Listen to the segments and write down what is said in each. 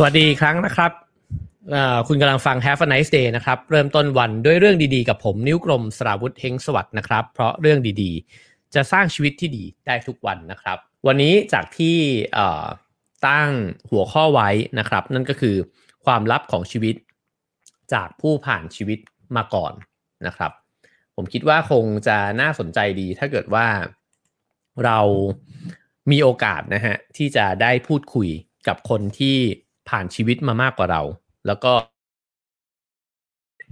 สวัสดีครั้งนะครับ คุณกำลังฟัง Have a nice day นะครับ เริ่มต้นวันด้วยเรื่องดีๆ กับผมนิ้วกลมสราวุธเฮงสวัสด์นะครับ เพราะเรื่องดีๆ จะสร้างชีวิตที่ดีได้ทุกวันนะครับ วันนี้จากที่ตั้งหัวข้อไว้นะครับ นั่นก็คือความลับของชีวิตจากผู้ผ่านชีวิตมาก่อนนะครับ ผมคิดว่าคงจะน่าสนใจดีถ้าเกิดว่าเรามีโอกาสนะฮะที่จะได้พูดคุยกับคนที่ ผ่านชีวิตมามากกว่าเรา แล้วก็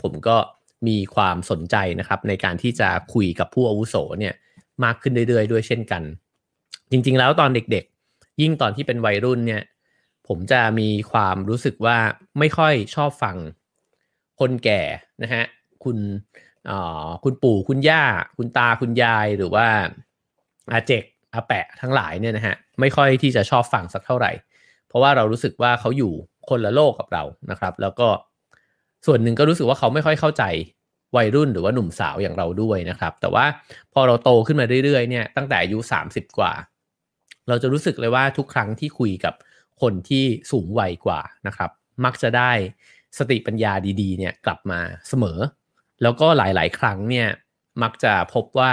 ผมก็มีความสนใจนะครับ ในการที่จะคุยกับผู้อาวุโสเนี่ย มากขึ้นเรื่อยๆ ด้วยเช่นกัน จริง ๆ แล้วตอนเด็กๆ ยิ่งตอนที่เป็นวัยรุ่นเนี่ย ผมจะมีความรู้สึกว่าไม่ค่อยชอบฟังคนแก่นะฮะคุณคุณปู่คุณย่า คุณตาคุณยายหรือว่าอาเจกอาแปะทั้งหลายเนี่ยนะฮะไม่ค่อยที่จะชอบฟังสักเท่าไหร่ ราะว่าเรารู้สึกว่าเขาอยู่คนละโลกกับเรานะครับ แล้วก็ส่วนหนึ่งก็รู้สึกว่าเขาไม่ค่อยเข้าใจวัยรุ่นหรือว่าหนุ่มสาวอย่างเราด้วยนะครับ แต่ว่าพอเราโตขึ้นมาเรื่อยๆเนี่ยตั้งแต่อายุ 30 กว่า เราจะรู้สึกเลยว่าทุกครั้งที่คุยกับคนที่สูงวัยกว่านะครับ มักจะได้สติปัญญาดีๆเนี่ยกลับมาเสมอ แล้วก็หลายๆ ครั้งเนี่ยมักจะพบว่า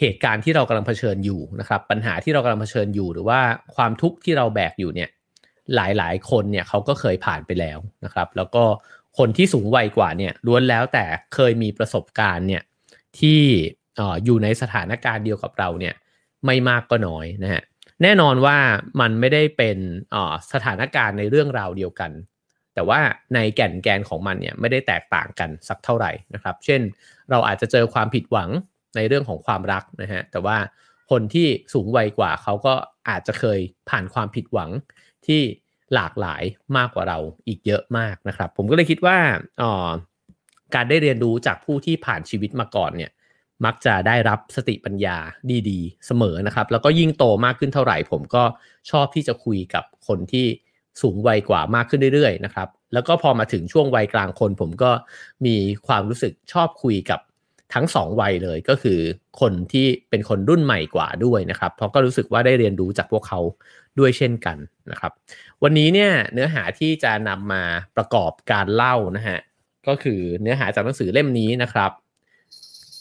เหตุการณ์ที่เรากำลังเผชิญอยู่นะครับ ปัญหาที่เรากำลังเผชิญอยู่ หรือว่าความทุกข์ที่เราแบกอยู่เนี่ย หลายๆ คนเนี่ยเขาก็เคยผ่านไปแล้วนะครับ แล้วก็คนที่สูงวัยกว่าเนี่ยล้วนแล้วแต่เคยมีประสบการณ์เนี่ยที่อยู่ในสถานการณ์เดียวกับเราเนี่ยไม่มากก็น้อยนะฮะแน่นอนว่ามันไม่ได้เป็นสถานการณ์ในเรื่องราวเดียวกัน แต่ว่าในแก่นแกนของมันเนี่ยไม่ได้แตกต่างกันสักเท่าไหร่นะครับ เช่น เราอาจจะเจอความผิดหวัง ในเรื่องของความรักนะฮะแต่ว่าคนที่สูงวัยกว่าเขาก็อาจจะเคยผ่านความผิดหวังที่หลากหลายมากกว่าเราอีกเยอะมากนะครับ ผมก็เลยคิดว่าอ๋อการได้เรียนรู้จากผู้ที่ผ่านชีวิตมาก่อนเนี่ยมักจะได้รับสติปัญญาดีๆ เสมอนะครับ แล้วก็ยิ่งโตมากขึ้นเท่าไหร่ ผมก็ชอบที่จะคุยกับคนที่สูงวัยกว่ามากขึ้นเรื่อยๆนะครับ แล้วก็พอมาถึงช่วงวัยกลางคน ผมก็มีความรู้สึกชอบคุยกับ ทั้ง 2 วัยเลยก็คือคนที่เป็นคนรุ่นใหม่กว่าด้วยนะครับ เพราะก็รู้สึกว่าได้เรียนรู้จากพวกเขาด้วยเช่นกันนะครับ วันนี้เนี่ยเนื้อหาที่จะนำมาประกอบการเล่านะฮะก็คือเนื้อหาจากหนังสือเล่มนี้นะครับ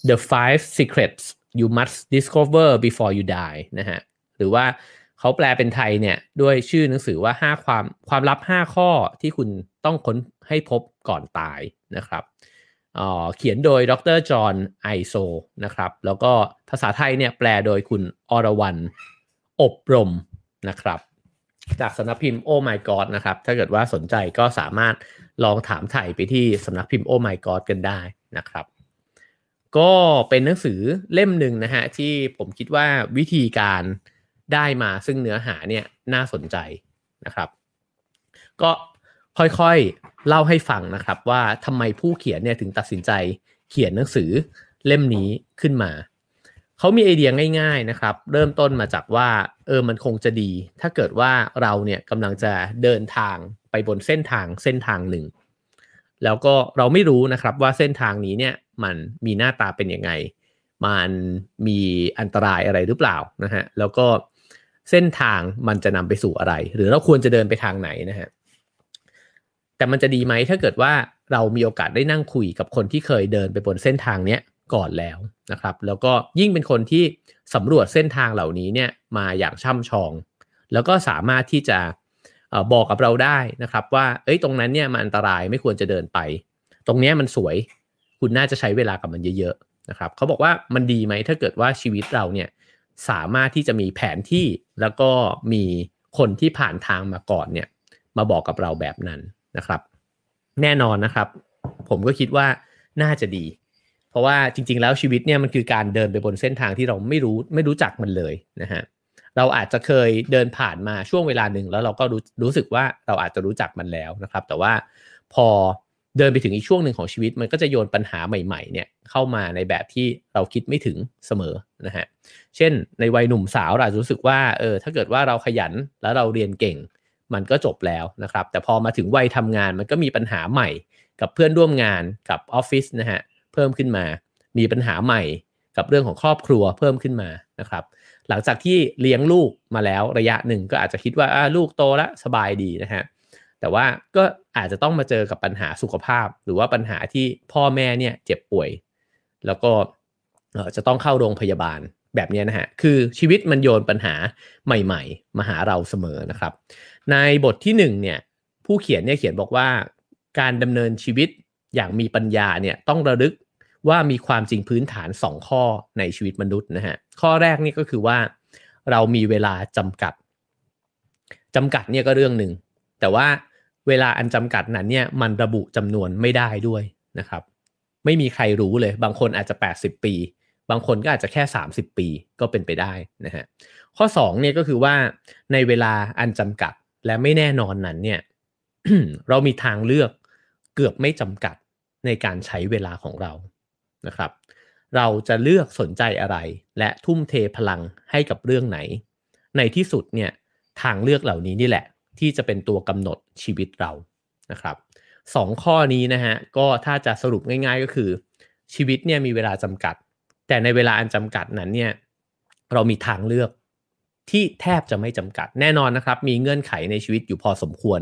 The Five Secrets You Must Discover Before You Die นะฮะหรือว่าเขาแปลเป็นไทยเนี่ยด้วยชื่อหนังสือว่า 5 ความความลับ 5 ข้อที่คุณต้องค้นให้พบก่อนตายนะครับ เขียนโดยดรจอห์นไอโซนะครับ แล้วก็ภาษาไทยเนี่ยแปลโดยคุณอรวรรณอบรมนะครับ จากสำนักพิมพ์โอ้ my god นะครับ ถ้าเกิดว่าสนใจก็สามารถลองถามถ่ายไปที่สำนักพิมพ์โอ้ my god กันได้นะครับ ก็เป็นหนังสือเล่มหนึ่งนะฮะ ที่ผมคิดว่าวิธีการได้มาซึ่งเนื้อหาเนี่ยน่าสนใจนะครับ ก็ ค่อยๆ เล่าให้ฟังนะครับว่าทำไมผู้เขียนเนี่ยถึงตัดสินใจเขียนหนังสือเล่มนี้ขึ้นมา เขามีไอเดียง่ายๆนะครับ เริ่มต้นมาจากว่าเออมันคงจะดี ถ้าเกิดว่าเราเนี่ยกำลังจะเดินทางไปบนเส้นทางเส้นทางหนึ่ง แล้วก็เราไม่รู้นะครับว่าเส้นทางนี้เนี่ยมันมีหน้าตาเป็นยังไง มันมีอันตรายอะไรหรือเปล่านะฮะแล้วก็เส้นทางมันจะนำไปสู่อะไร หรือเราควรจะเดินไปทางไหนนะฮะ แต่มันจะดีไหมถ้าเกิดว่าเรามีโอกาสได้นั่งคุยกับคนที่เคยเดินไปบนเส้นทางเนี้ยก่อนแล้วนะครับ แล้วก็ยิ่งเป็นคนที่สำรวจเส้นทางเหล่านี้เนี่ยมาอย่างช่ำชอง แล้วก็สามารถที่จะบอกกับเราได้นะครับว่า เอ้ยตรงนั้นเนี่ยมันอันตรายไม่ควรจะเดินไป ตรงนี้มันสวย คุณน่าจะใช้เวลากับมันเยอะๆนะครับเขาบอกว่ามันดีไหมถ้าเกิดว่าชีวิตเราเนี่ยสามารถที่จะมีแผนที่แล้วก็มีคนที่ผ่านทางมาก่อนเนี่ยมาบอกกับเราแบบนั้น นะครับ แน่นอนนะครับ ผมก็คิดว่าน่าจะดี เพราะว่าจริง ๆ แล้วชีวิตเนี่ยมันคือการเดินไปบนเส้นทางที่เราไม่รู้ไม่รู้จักมันเลยนะฮะเราอาจจะเคยเดินผ่านมาช่วงเวลาหนึ่งแล้วเราก็รู้รู้สึกว่าเราอาจจะรู้จักมันแล้วนะครับ แต่ว่าพอเดินไปถึงอีกช่วงหนึ่งของชีวิต มันก็จะโยนปัญหาใหม่ๆเนี่ยเข้ามาในแบบที่เราคิดไม่ถึงเสมอนะฮะเช่นในวัยหนุ่มสาวเราอาจจะรู้สึกว่าเออถ้าเกิดว่าเราขยันแล้วเราเรียนเก่ง มันก็จบแล้วนะครับ แต่พอมาถึงวัยทำงานมันก็มีปัญหาใหม่กับเพื่อนร่วมงานกับออฟฟิศนะฮะเพิ่มขึ้นมา มีปัญหาใหม่กับเรื่องของครอบครัวเพิ่มขึ้นมานะครับ หลังจากที่เลี้ยงลูกมาแล้วระยะหนึ่งก็อาจจะคิดว่าลูกโตแล้วสบายดีนะฮะแต่ว่าก็อาจจะต้องมาเจอกับปัญหาสุขภาพ หรือว่าปัญหาที่พ่อแม่เนี่ยเจ็บป่วย แล้วก็จะต้องเข้าโรงพยาบาลแบบนี้นะฮะ คือชีวิตมันโยนปัญหาใหม่ ๆ มาหาเราเสมอนะครับ ในบทที่1เนี่ยผู้เขียนเนี่ยเขียนบอกว่าการดำเนินชีวิตอย่างมีปัญญาเนี่ยต้องระลึกว่ามีความจริงพื้นฐาน 2 ข้อในชีวิตมนุษย์นะฮะข้อแรกนี่ก็คือว่าเรามีเวลาจำกัดจำกัดเนี่ยก็เรื่องหนึ่งแต่ว่าเวลาอันจำกัดนั้นเนี่ยมันระบุจำนวนไม่ได้ด้วยนะครับ ไม่มีใครรู้เลย บางคนอาจจะ 80 ปี บางคนก็อาจจะแค่ 30 ปีก็เป็นไปได้นะฮะข้อ2เนี่ยก็คือว่าในเวลาอันจำกัด และไม่แน่นอนนั้นเนี่ยเรามีทางเลือกเกือบไม่จำกัดในการใช้เวลาของเรานะครับ เราจะเลือกสนใจอะไร และทุ่มเทพลังให้กับเรื่องไหน ในที่สุดเนี่ยทางเลือกเหล่านี้นี่แหละ ที่จะเป็นตัวกำหนดชีวิตเรานะครับสองข้อนี้นะฮะก็ถ้าจะสรุปง่าย ๆ ก็คือ ชีวิตเนี่ยมีเวลาจำกัด แต่ในเวลาอันจำกัดนั้นเนี่ยเรามีทางเลือก ที่แทบจะไม่จำกัดแน่นอนนะครับ มีเงื่อนไขในชีวิตอยู่พอสมควร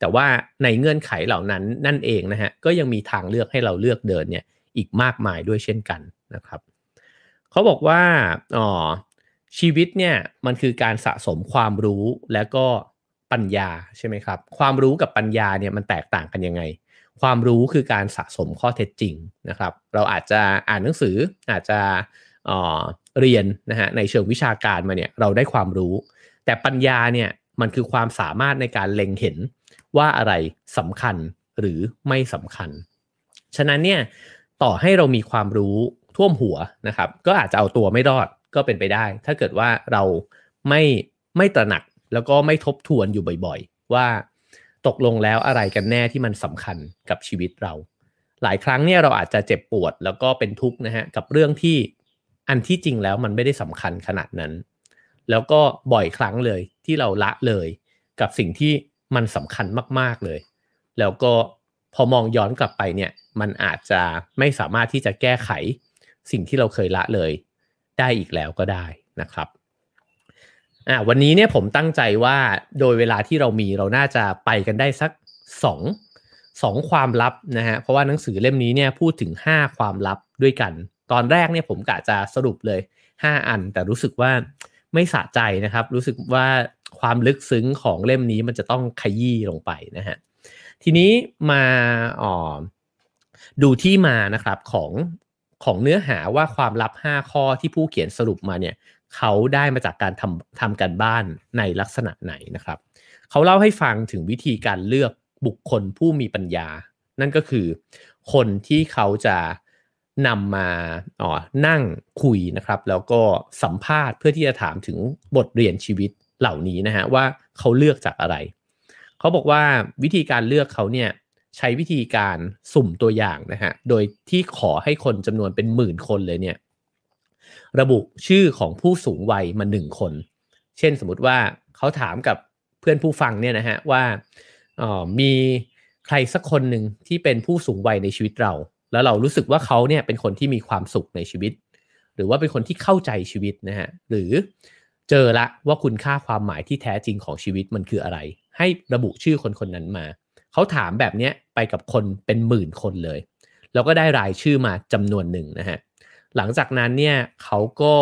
แต่ว่าในเงื่อนไขเหล่านั้นนั่นเองนะฮะก็ยังมีทางเลือกให้เราเลือกเดินเนี่ยอีกมากมายด้วยเช่นกันนะครับเขาบอกว่าอ๋อชีวิตเนี่ยมันคือการสะสมความรู้และก็ปัญญาใช่ไหมครับ ความรู้กับปัญญาเนี่ยมันแตกต่างกันยังไง ความรู้คือการสะสมข้อเท็จจริงนะครับ เราอาจจะอ่านหนังสืออาจจะออ เรียนนะฮะในเชิงวิชาการมาเนี่ยเราได้ความรู้ แต่ปัญญาเนี่ยมันคือความสามารถในการเล็งเห็นว่าอะไรสำคัญหรือไม่สำคัญ ฉะนั้นเนี่ยต่อให้เรามีความรู้ท่วมหัวนะครับ ก็อาจจะเอาตัวไม่รอดก็เป็นไปได้ ถ้าเกิดว่าเราไม่ไม่ตระหนักแล้วก็ไม่ทบทวนอยู่บ่อยๆ ว่าตกลงแล้วอะไรกันแน่ที่มันสำคัญกับชีวิตเรา หลายครั้งเนี่ยเราอาจจะเจ็บปวดแล้วก็เป็นทุกข์นะฮะกับเรื่องที่ อันที่จริงแล้วมันไม่ได้สำคัญขนาดนั้น แล้วก็บ่อยครั้งเลยที่เราละเลย กับสิ่งที่มันสำคัญมาก ๆเลย แล้วก็พอมองย้อนกลับไปเนี่ย มันอาจจะไม่สามารถที่จะแก้ไขสิ่งที่เราเคยละเลย ได้อีกแล้วก็ได้นะครับอ่าวันนี้เนี่ยผมตั้งใจว่าโดยเวลาที่เรามีเราน่าจะไปกันได้สักสองสองความลับนะฮะเพราะว่าหนังสือเล่มนี้เนี่ยพูดถึง 5 ความลับด้วยกัน ตอนแรกเนี่ยผมกะจะสรุปเลย 5 อัน แต่รู้สึกว่าไม่สะใจนะครับ รู้สึกว่าความลึกซึ้งของเล่มนี้มันจะต้องขยี้ลงไปนะฮะทีนี้มาอ๋อดูที่มานะครับของของเนื้อหาว่าความลับ 5 ข้อที่ผู้เขียนสรุปมาเนี่ยเขาได้มาจากการทำทำกันบ้านในลักษณะไหนนะครับ เขาเล่าให้ฟังถึงวิธีการเลือกบุคคลผู้มีปัญญา นั่นก็คือคนที่เขาจะ นำมาอ๋อนั่งคุยนะครับ แล้วก็สัมภาษณ์เพื่อที่จะถามถึงบทเรียนชีวิตเหล่านี้นะฮะว่าเขาเลือกจากอะไร เขาบอกว่าวิธีการเลือกเขาเนี่ยใช้วิธีการสุ่มตัวอย่างนะฮะโดยที่ขอให้คนจำนวนเป็นหมื่นคนเลยเนี่ยระบุชื่อของผู้สูงวัยมาหนึ่งคน เช่นสมมติว่าเขาถามกับเพื่อนผู้ฟังเนี่ยนะฮะว่าออมีใครสักคนหนึ่งที่เป็นผู้สูงวัยในชีวิตเรา แล้วเรารู้สึกว่าเขาเนี่ยเป็นคนที่มีความสุขในชีวิต หรือว่าเป็นคนที่เข้าใจชีวิตนะฮะหรือเจอละว่าคุณค่าความหมายที่แท้จริงของชีวิตมันคืออะไร ให้ระบุชื่อคนคนนั้นมาเขาถามแบบนี้ไปกับคนเป็นหมื่นคนเลย แล้วก็ได้รายชื่อมาจำนวนหนึ่งนะฮะหลังจากนั้นเนี่ยเขาก็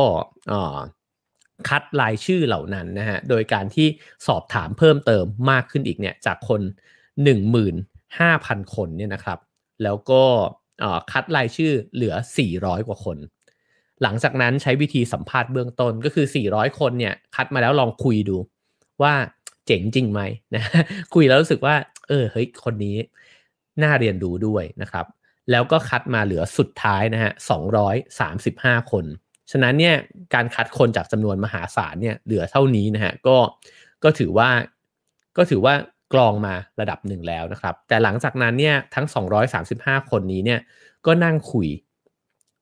คัดรายชื่อเหล่านั้นนะฮะโดยการที่สอบถามเพิ่มเติมมากขึ้นอีกเนี่ยจากคน 15,000 คนเนี่ยนะครับ แล้วก็ คัดรายชื่อเหลือ 400 กว่าคน หลังจากนั้นใช้วิธีสัมภาษณ์เบื้องต้นก็คือ 400 คนเนี่ยคัดมาแล้วลองคุยดูว่าเจ๋งจริงไหมนะคุยแล้วรู้สึกว่า เออเฮ้ยคนนี้น่าเรียนรู้ด้วยนะครับ แล้วก็คัดมาเหลือสุดท้ายนะฮะ235 คน ฉะนั้นเนี่ยการคัดคนจากจำนวนมหาศาลเนี่ยเหลือเท่านี้นะฮะก็ก็ถือว่าก็ถือว่า กรองมาระดับหนึ่งแล้วนะครับ แต่หลังจากนั้นเนี่ยทั้ง 235 คนนี้เนี่ยก็นั่งคุย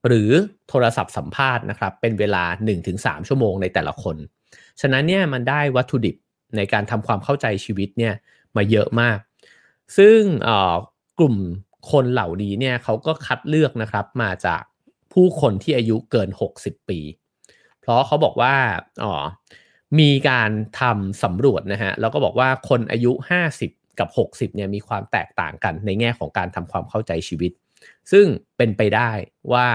หรือโทรศัพท์สัมภาษณ์นะครับ เป็นเวลา 1-3 ชั่วโมงในแต่ละคน ฉะนั้นเนี่ยมันได้วัตถุดิบในการทำความเข้าใจชีวิตเนี่ยมาเยอะมาก ซึ่งกลุ่มคนเหล่านี้เนี่ยเขาก็คัดเลือกนะครับมาจากผู้คนที่อายุเกิน 60 ปี เพราะเขาบอกว่าอ๋อ มีการทำสำรวจนะฮะแล้วก็บอกว่าคนอายุ 50 กับ 60เนี่ยมีความแตกต่างกันในแง่ของการทำความเข้าใจชีวิต ซึ่งเป็นไปได้ว่า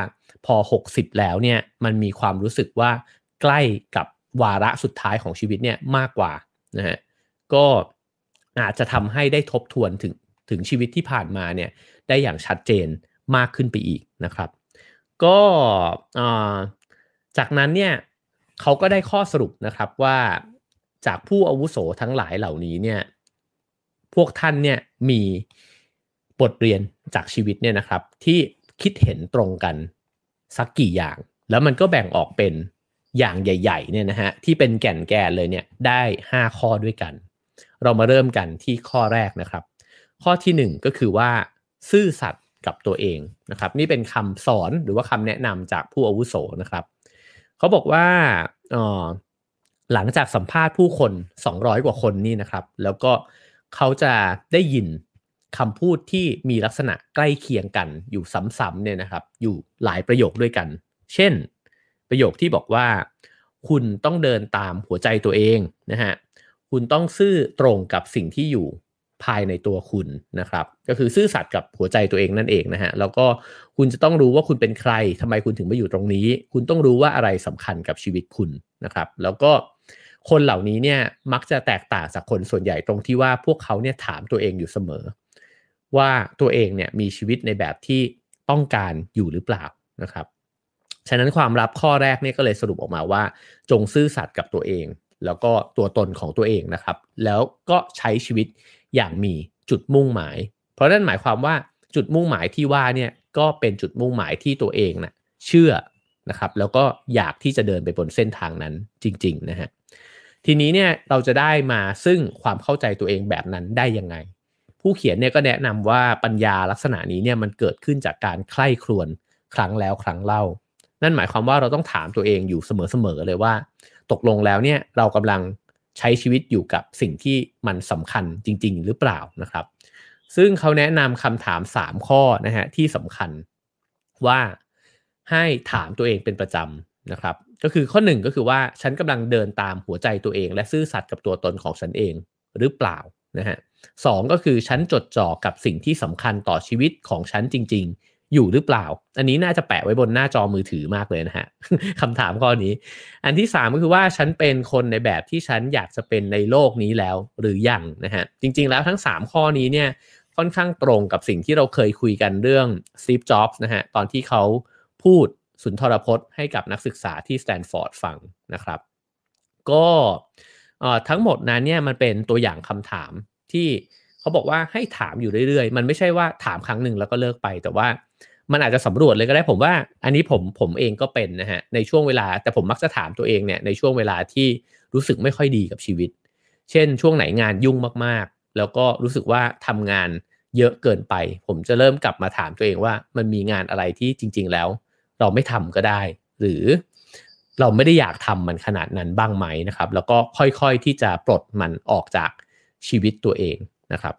พอ 60 แล้วเนี่ยมันมีความรู้สึกว่าใกล้กับวาระสุดท้ายของชีวิตเนี่ยมากกว่านะฮะก็อาจจะทำให้ได้ทบทวนถึงถึงชีวิตที่ผ่านมาเนี่ยได้อย่างชัดเจนมากขึ้นไปอีกนะครับ ก็จากนั้นเนี่ย เขาก็ได้ข้อสรุปนะครับว่าจากผู้อาวุโสทั้งหลายเหล่านี้เนี่ยพวกท่านเนี่ยมีบทเรียนจากชีวิตเนี่ยนะครับ ที่คิดเห็นตรงกันสักกี่อย่าง แล้วมันก็แบ่งออกเป็นอย่างใหญ่ๆเนี่ยนะฮะที่เป็นแก่นแกนเลยเนี่ยได้ 5 ข้อด้วยกัน เรามาเริ่มกันที่ข้อแรกนะครับ ข้อที่ 1 ก็คือว่า ซื่อสัตย์กับตัวเองนะครับ นี่เป็นคำสอนหรือว่าคำแนะนำจากผู้อาวุโสนะครับ เขาบอกว่าออหลังจากสัมภาษณ์ผู้คน 200 กว่าคนนี่นะครับ แล้วก็เขาจะได้ยินคำพูดที่มีลักษณะใกล้เคียงกันอยู่ซ้ำๆเนี่ยนะครับ อยู่หลายประโยคด้วยกัน เช่น ประโยคที่บอกว่า คุณต้องเดินตามหัวใจตัวเองนะฮะคุณต้องซื่อตรงกับสิ่งที่อยู่ ภายในตัวคุณนะครับ ก็คือซื่อสัตย์กับหัวใจตัวเองนั่นเองนะฮะแล้วก็คุณจะต้องรู้ว่าคุณเป็นใครทำไมคุณถึงมาอยู่ตรงนี้ คุณต้องรู้ว่าอะไรสำคัญกับชีวิตคุณนะครับ แล้วก็คนเหล่านี้เนี่ยมักจะแตกต่างจากคนส่วนใหญ่ตรงที่ว่าพวกเขาเนี่ยถามตัวเองอยู่เสมอ ว่าตัวเองเนี่ยมีชีวิตในแบบที่ต้องการอยู่หรือเปล่านะครับฉะนั้นความลับข้อแรกเนี่ยก็เลยสรุปออกมาว่า จงซื่อสัตย์กับตัวเอง แล้วก็ตัวตนของตัวเองนะครับ แล้วก็ใช้ชีวิต อย่างมีจุดมุ่งหมาย เพราะนั่นหมายความว่าจุดมุ่งหมายที่ว่าเนี่ยก็เป็นจุดมุ่งหมายที่ตัวเองนะเชื่อนะครับแล้วก็อยากที่จะเดินไปบนเส้นทางนั้นจริงๆนะฮะทีนี้เนี่ยเราจะได้มาซึ่งความเข้าใจตัวเองแบบนั้นได้ยังไง ผู้เขียนเนี่ยก็แนะนำว่าปัญญาลักษณะนี้เนี่ยมันเกิดขึ้นจากการใคร่ครวญครั้งแล้วครั้งเล่า นั่นหมายความว่าเราต้องถามตัวเองอยู่เสมอๆเลยว่า ตกลงแล้วเนี่ยเรากำลัง ใช้ชีวิตอยู่กับสิ่งที่มันสำคัญจริง ๆ หรือเปล่านะครับ ซึ่งเขาแนะนำคำถาม 3 ข้อนะฮะที่สำคัญว่าให้ถามตัวเองเป็นประจำนะครับ ก็คือข้อ 1 ก็คือว่าฉันกำลังเดินตามหัวใจตัวเอง และซื่อสัตย์กับตัวตนของฉันเองหรือเปล่านะฮะสก็คือฉันจดจ่อกับสิ่งที่สำคัญต่อชีวิตของฉันจริง ๆ อยู่หรือเปล่า อันนี้น่าจะแปะไว้บนหน้าจอมือถือมากเลยนะฮะคำถามข้อนี้ อันที่ 3 ก็คือว่าฉันเป็นคนในแบบที่ฉันอยากจะเป็นในโลกนี้แล้วหรือยังนะฮะจริง ๆ แล้วทั้ง 3 ข้อนี้เนี่ยค่อนข้างตรงกับสิ่งที่เราเคยคุยกันเรื่อง Steve Jobs นะฮะตอนที่เขาพูดสุนทรพจน์ให้กับนักศึกษาที่สแตนฟอร์ดฟังนะครับ ก็ทั้งหมดนั้นเนี่ยมันเป็นตัวอย่างคำถามที่เขาบอกว่าให้ถามอยู่เรื่อยๆ มันไม่ใช่ว่าถามครั้งหนึ่งแล้วก็เลิกไป แต่ว่า มันอาจจะสำรวจเลยก็ได้ผมว่า อันนี้ผมผมเองก็เป็นนะฮะในช่วงเวลาแต่ผมมักจะถามตัวเองเนี่ยในช่วงเวลาที่รู้สึกไม่ค่อยดีกับชีวิต เช่น ช่วงไหนงานยุ่งมากๆ แล้วก็รู้สึกว่าทำงานเยอะเกินไป ผมจะเริ่มกลับมาถามตัวเองว่า มันมีงานอะไรที่จริง ๆ แล้ว เราไม่ทำก็ได้ หรือเราไม่ได้อยากทำมันขนาดนั้นบ้างไหมนะครับ แล้วก็ค่อยๆที่จะปลดมันออกจากชีวิตตัวเองนะครับ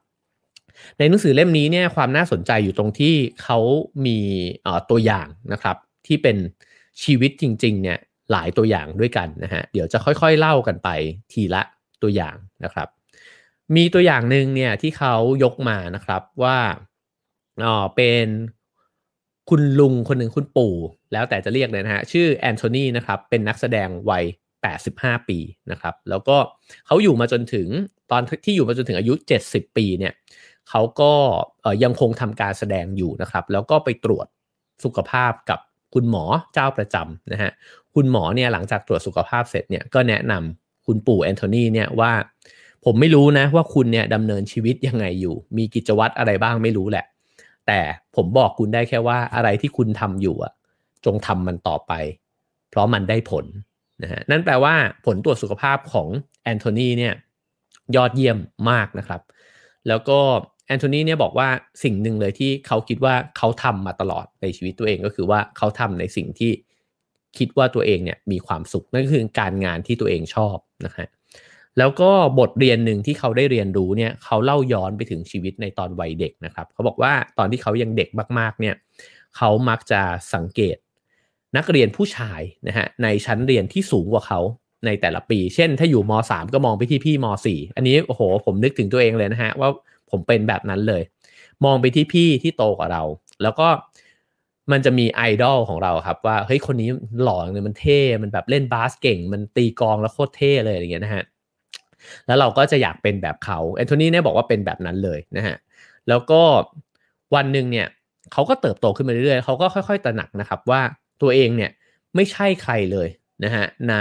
ในหนังสือเล่มนี้เนี่ยความน่าสนใจอยู่ตรงที่เขามีตัวอย่างนะครับที่เป็นชีวิตจริงๆเนี่ยหลายตัวอย่างด้วยกันนะฮะเดี๋ยวจะค่อยๆเล่ากันไปทีละตัวอย่างนะครับ มีตัวอย่างหนึ่งเนี่ยที่เขายกมานะครับว่าอ๋อเป็นคุณลุงคนหนึ่งคุณปู่ แล้วแต่จะเรียกเลยนะฮะชื่อแอนโทนีนะครับเป็นนักแสดงวัย 85 ปีนะครับ แล้วก็เขาอยู่มาจนถึงตอนที่อยู่มาจนถึงอายุ 70 ปีเนี่ย เขาก็ยังคงทำการแสดงอยู่นะครับ แล้วก็ไปตรวจสุขภาพกับคุณหมอเจ้าประจำนะฮะคุณหมอเนี่ยหลังจากตรวจสุขภาพเสร็จเนี่ยก็แนะนำคุณปู่แอนโทนีเนี่ยว่า ผมไม่รู้นะว่าคุณเนี่ยดำเนินชีวิตยังไงอยู่ มีกิจวัตรอะไรบ้างไม่รู้แหละ แต่ผมบอกคุณได้แค่ว่าอะไรที่คุณทำอยู่อะจงทำมันต่อไป เพราะมันได้ผลนะฮะนั่นแปลว่าผลตรวจสุขภาพของแอนโทนีเนี่ยยอดเยี่ยมมากนะครับ แล้วก็ แอนโทนีเนี่ยบอกว่าสิ่งหนึ่งเลยที่เขาคิดว่าเขาทำมาตลอดในชีวิตตัวเองก็คือว่าเขาทำในสิ่งที่คิดว่าตัวเองเนี่ยมีความสุขนั่นคือการงานที่ตัวเองชอบนะฮะแล้วก็บทเรียนหนึ่งที่เขาได้เรียนรู้เนี่ยเขาเล่าย้อนไปถึงชีวิตในตอนวัยเด็กนะครับเขาบอกว่าตอนที่เขายังเด็กมากๆเนี่ยเขามักจะสังเกตนักเรียนผู้ชายนะฮะในชั้นเรียนที่สูงกว่าเขาในแต่ละปี เช่น ถ้าอยู่ม .3 ก็มองไปที่พี่ม .4 อันนี้โอ้โหผมนึกถึงตัวเองเลยนะฮะว่า ผมเป็นแบบนั้นเลย มองไปที่พี่ที่โตกว่าเรา แล้วก็มันจะมีไอดอลของเราครับ ว่าเฮ้ยคนนี้หล่อเลยมันเท่มันแบบเล่นบาสเก่ง มันตีกองแล้วโคตรเท่เลยอย่างเงี้ยนะฮะแล้วเราก็จะอยากเป็นแบบเขาแอนโทนีเนี่ยบอกว่าเป็นแบบนั้นเลยนะฮะแล้วก็วันหนึ่งเนี่ยเขาก็เติบโตขึ้นมาเรื่อยๆเขาก็ค่อย ๆ ตระหนักนะครับว่าตัวเองเนี่ยไม่ใช่ใครเลยนะฮะใน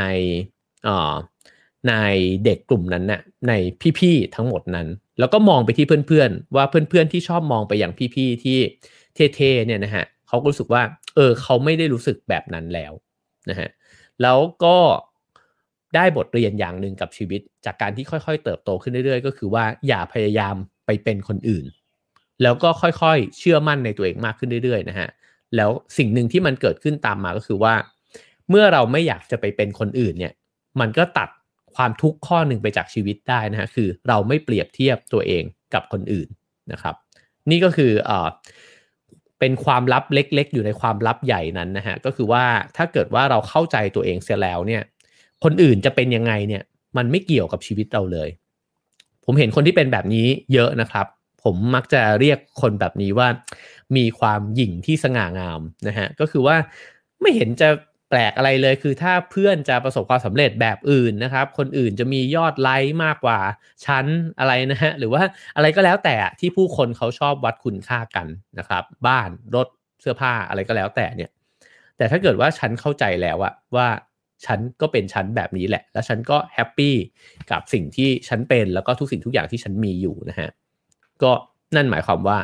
ในเด็กกลุ่มนั้นนะ่ะในพี่ๆทั้งหมดนั้น แล้วก็มองไปที่เพื่อนๆ ว่าเพื่อนๆที่ชอบมองไปอย่างพี่ๆที่เท่ๆเนี่ยนะฮะเขาก็รู้สึกว่า เออเขาไม่ได้รู้สึกแบบนั้นแล้วนะฮะแล้วก็ได้บทเรียนอย่างหนึ่งกับชีวิต จากการที่ค่อยๆ เติบโตขึ้นเรื่อยๆ ก็คือว่าอย่าพยายามไปเป็นคนอื่น แล้วก็ค่อยๆ เชื่อมั่นในตัวเองมากขึ้นเรื่อยๆนะฮะแล้วสิ่งหนึ่งที่มันเกิดขึ้นตามมาก็คือว่า เมื่อเราไม่อยากจะไปเป็นคนอื่นเนี่ย มันก็ตัด ความทุกข์ข้อหนึ่งไปจากชีวิตได้นะฮะคือเราไม่เปรียบเทียบตัวเองกับคนอื่นนะครับ นี่ก็คือเอ่อเป็นความลับเล็ก ๆ อยู่ในความลับใหญ่นั้นนะฮะก็คือว่าถ้าเกิดว่าเราเข้าใจตัวเองเสียแล้วเนี่ย คนอื่นจะเป็นยังไงเนี่ยมันไม่เกี่ยวกับชีวิตเราเลย ผมเห็นคนที่เป็นแบบนี้เยอะนะครับ ผมมักจะเรียกคนแบบนี้ว่า มีความหยิ่งที่สง่างามนะฮะก็คือว่าไม่เห็นจะ ปลกอะไรเลย คือถ้าเพื่อนจะประสบความสำเร็จแบบอื่นนะครับ คนอื่นจะมียอดไลค์มากกว่าชั้นอะไรนะฮะหรือว่าอะไรก็แล้วแต่ที่ผู้คนเขาชอบวัดคุณค่ากันนะครับ บ้านรถเสื้อผ้าอะไรก็แล้วแต่เนี่ย แต่ถ้าเกิดว่าฉันเข้าใจแล้วอะว่าฉันก็เป็นฉันแบบนี้แหละ แล้วฉันก็แฮปปี้กับสิ่งที่ฉันเป็นแล้วก็ทุกสิ่งทุกอย่างที่ฉันมีอยู่นะฮะก็นั่นหมายความว่า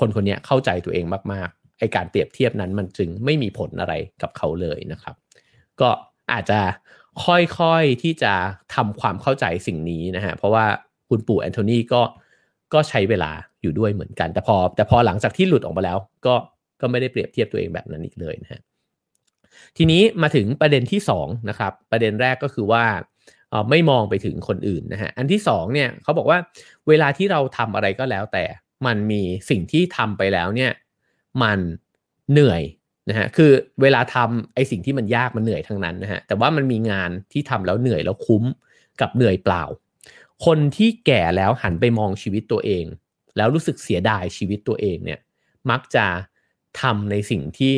คนคนนี้เข้าใจตัวเองมาก ไอการเปรียบเทียบนั้นมันจึงไม่มีผลอะไรกับเขาเลยนะครับ ก็อาจจะค่อยๆที่จะทำความเข้าใจสิ่งนี้นะฮะเพราะว่าคุณปู่แอนโทนีก็ก็ใช้เวลาอยู่ด้วยเหมือนกัน แต่พอ แต่พอหลังจากที่หลุดออกมาแล้ว ก็ก็ไม่ได้เปรียบเทียบตัวเองแบบนั้นอีกเลยนะฮะทีนี้มาถึงประเด็นที่2นะครับประเด็นแรกก็คือว่าไม่มองไปถึงคนอื่นนะฮะอันที่2เนี่ยเขาบอกว่าเวลาที่เราทำอะไรก็แล้วแต่มันมีสิ่งที่ทำไปแล้วเนี่ย มันเหนื่อยนะฮะคือเวลาทำไอสิ่งที่มันยากมันเหนื่อยทั้งนั้นนะฮะแต่ว่ามันมีงานที่ทำแล้วเหนื่อยแล้วคุ้มกับเหนื่อยเปล่า คนที่แก่แล้วหันไปมองชีวิตตัวเอง แล้วรู้สึกเสียดายชีวิตตัวเองเนี่ยมักจะทำในสิ่งที่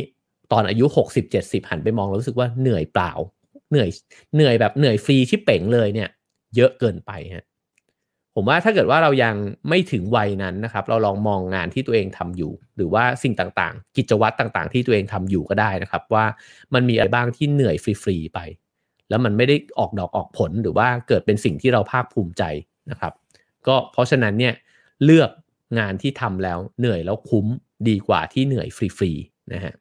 ตอนอายุ 60-70 หันไปมองแล้วรู้สึกว่าเหนื่อยเปล่า เหนื่อยเหนื่อยแบบเหนื่อยฟรีที่เป่งเลยเนี่ย เยอะเกินไปฮะ ผมว่าถ้าเกิดว่าเรายังไม่ถึงวัยนั้นนะครับ เราลองมองงานที่ตัวเองทำอยู่ หรือว่าสิ่งต่างๆ กิจวัตรต่างๆ ที่ตัวเองทำอยู่ก็ได้นะครับ ว่ามันมีอะไรบ้างที่เหนื่อยฟรีๆไป แล้วมันไม่ได้ออกดอกออกผลหรือว่าเกิดเป็นสิ่งที่เราภาคภูมิใจนะครับ ก็เพราะฉะนั้นเนี่ยเลือกงานที่ทำแล้วเหนื่อยแล้วคุ้มดีกว่าที่เหนื่อยฟรีๆนะฮะ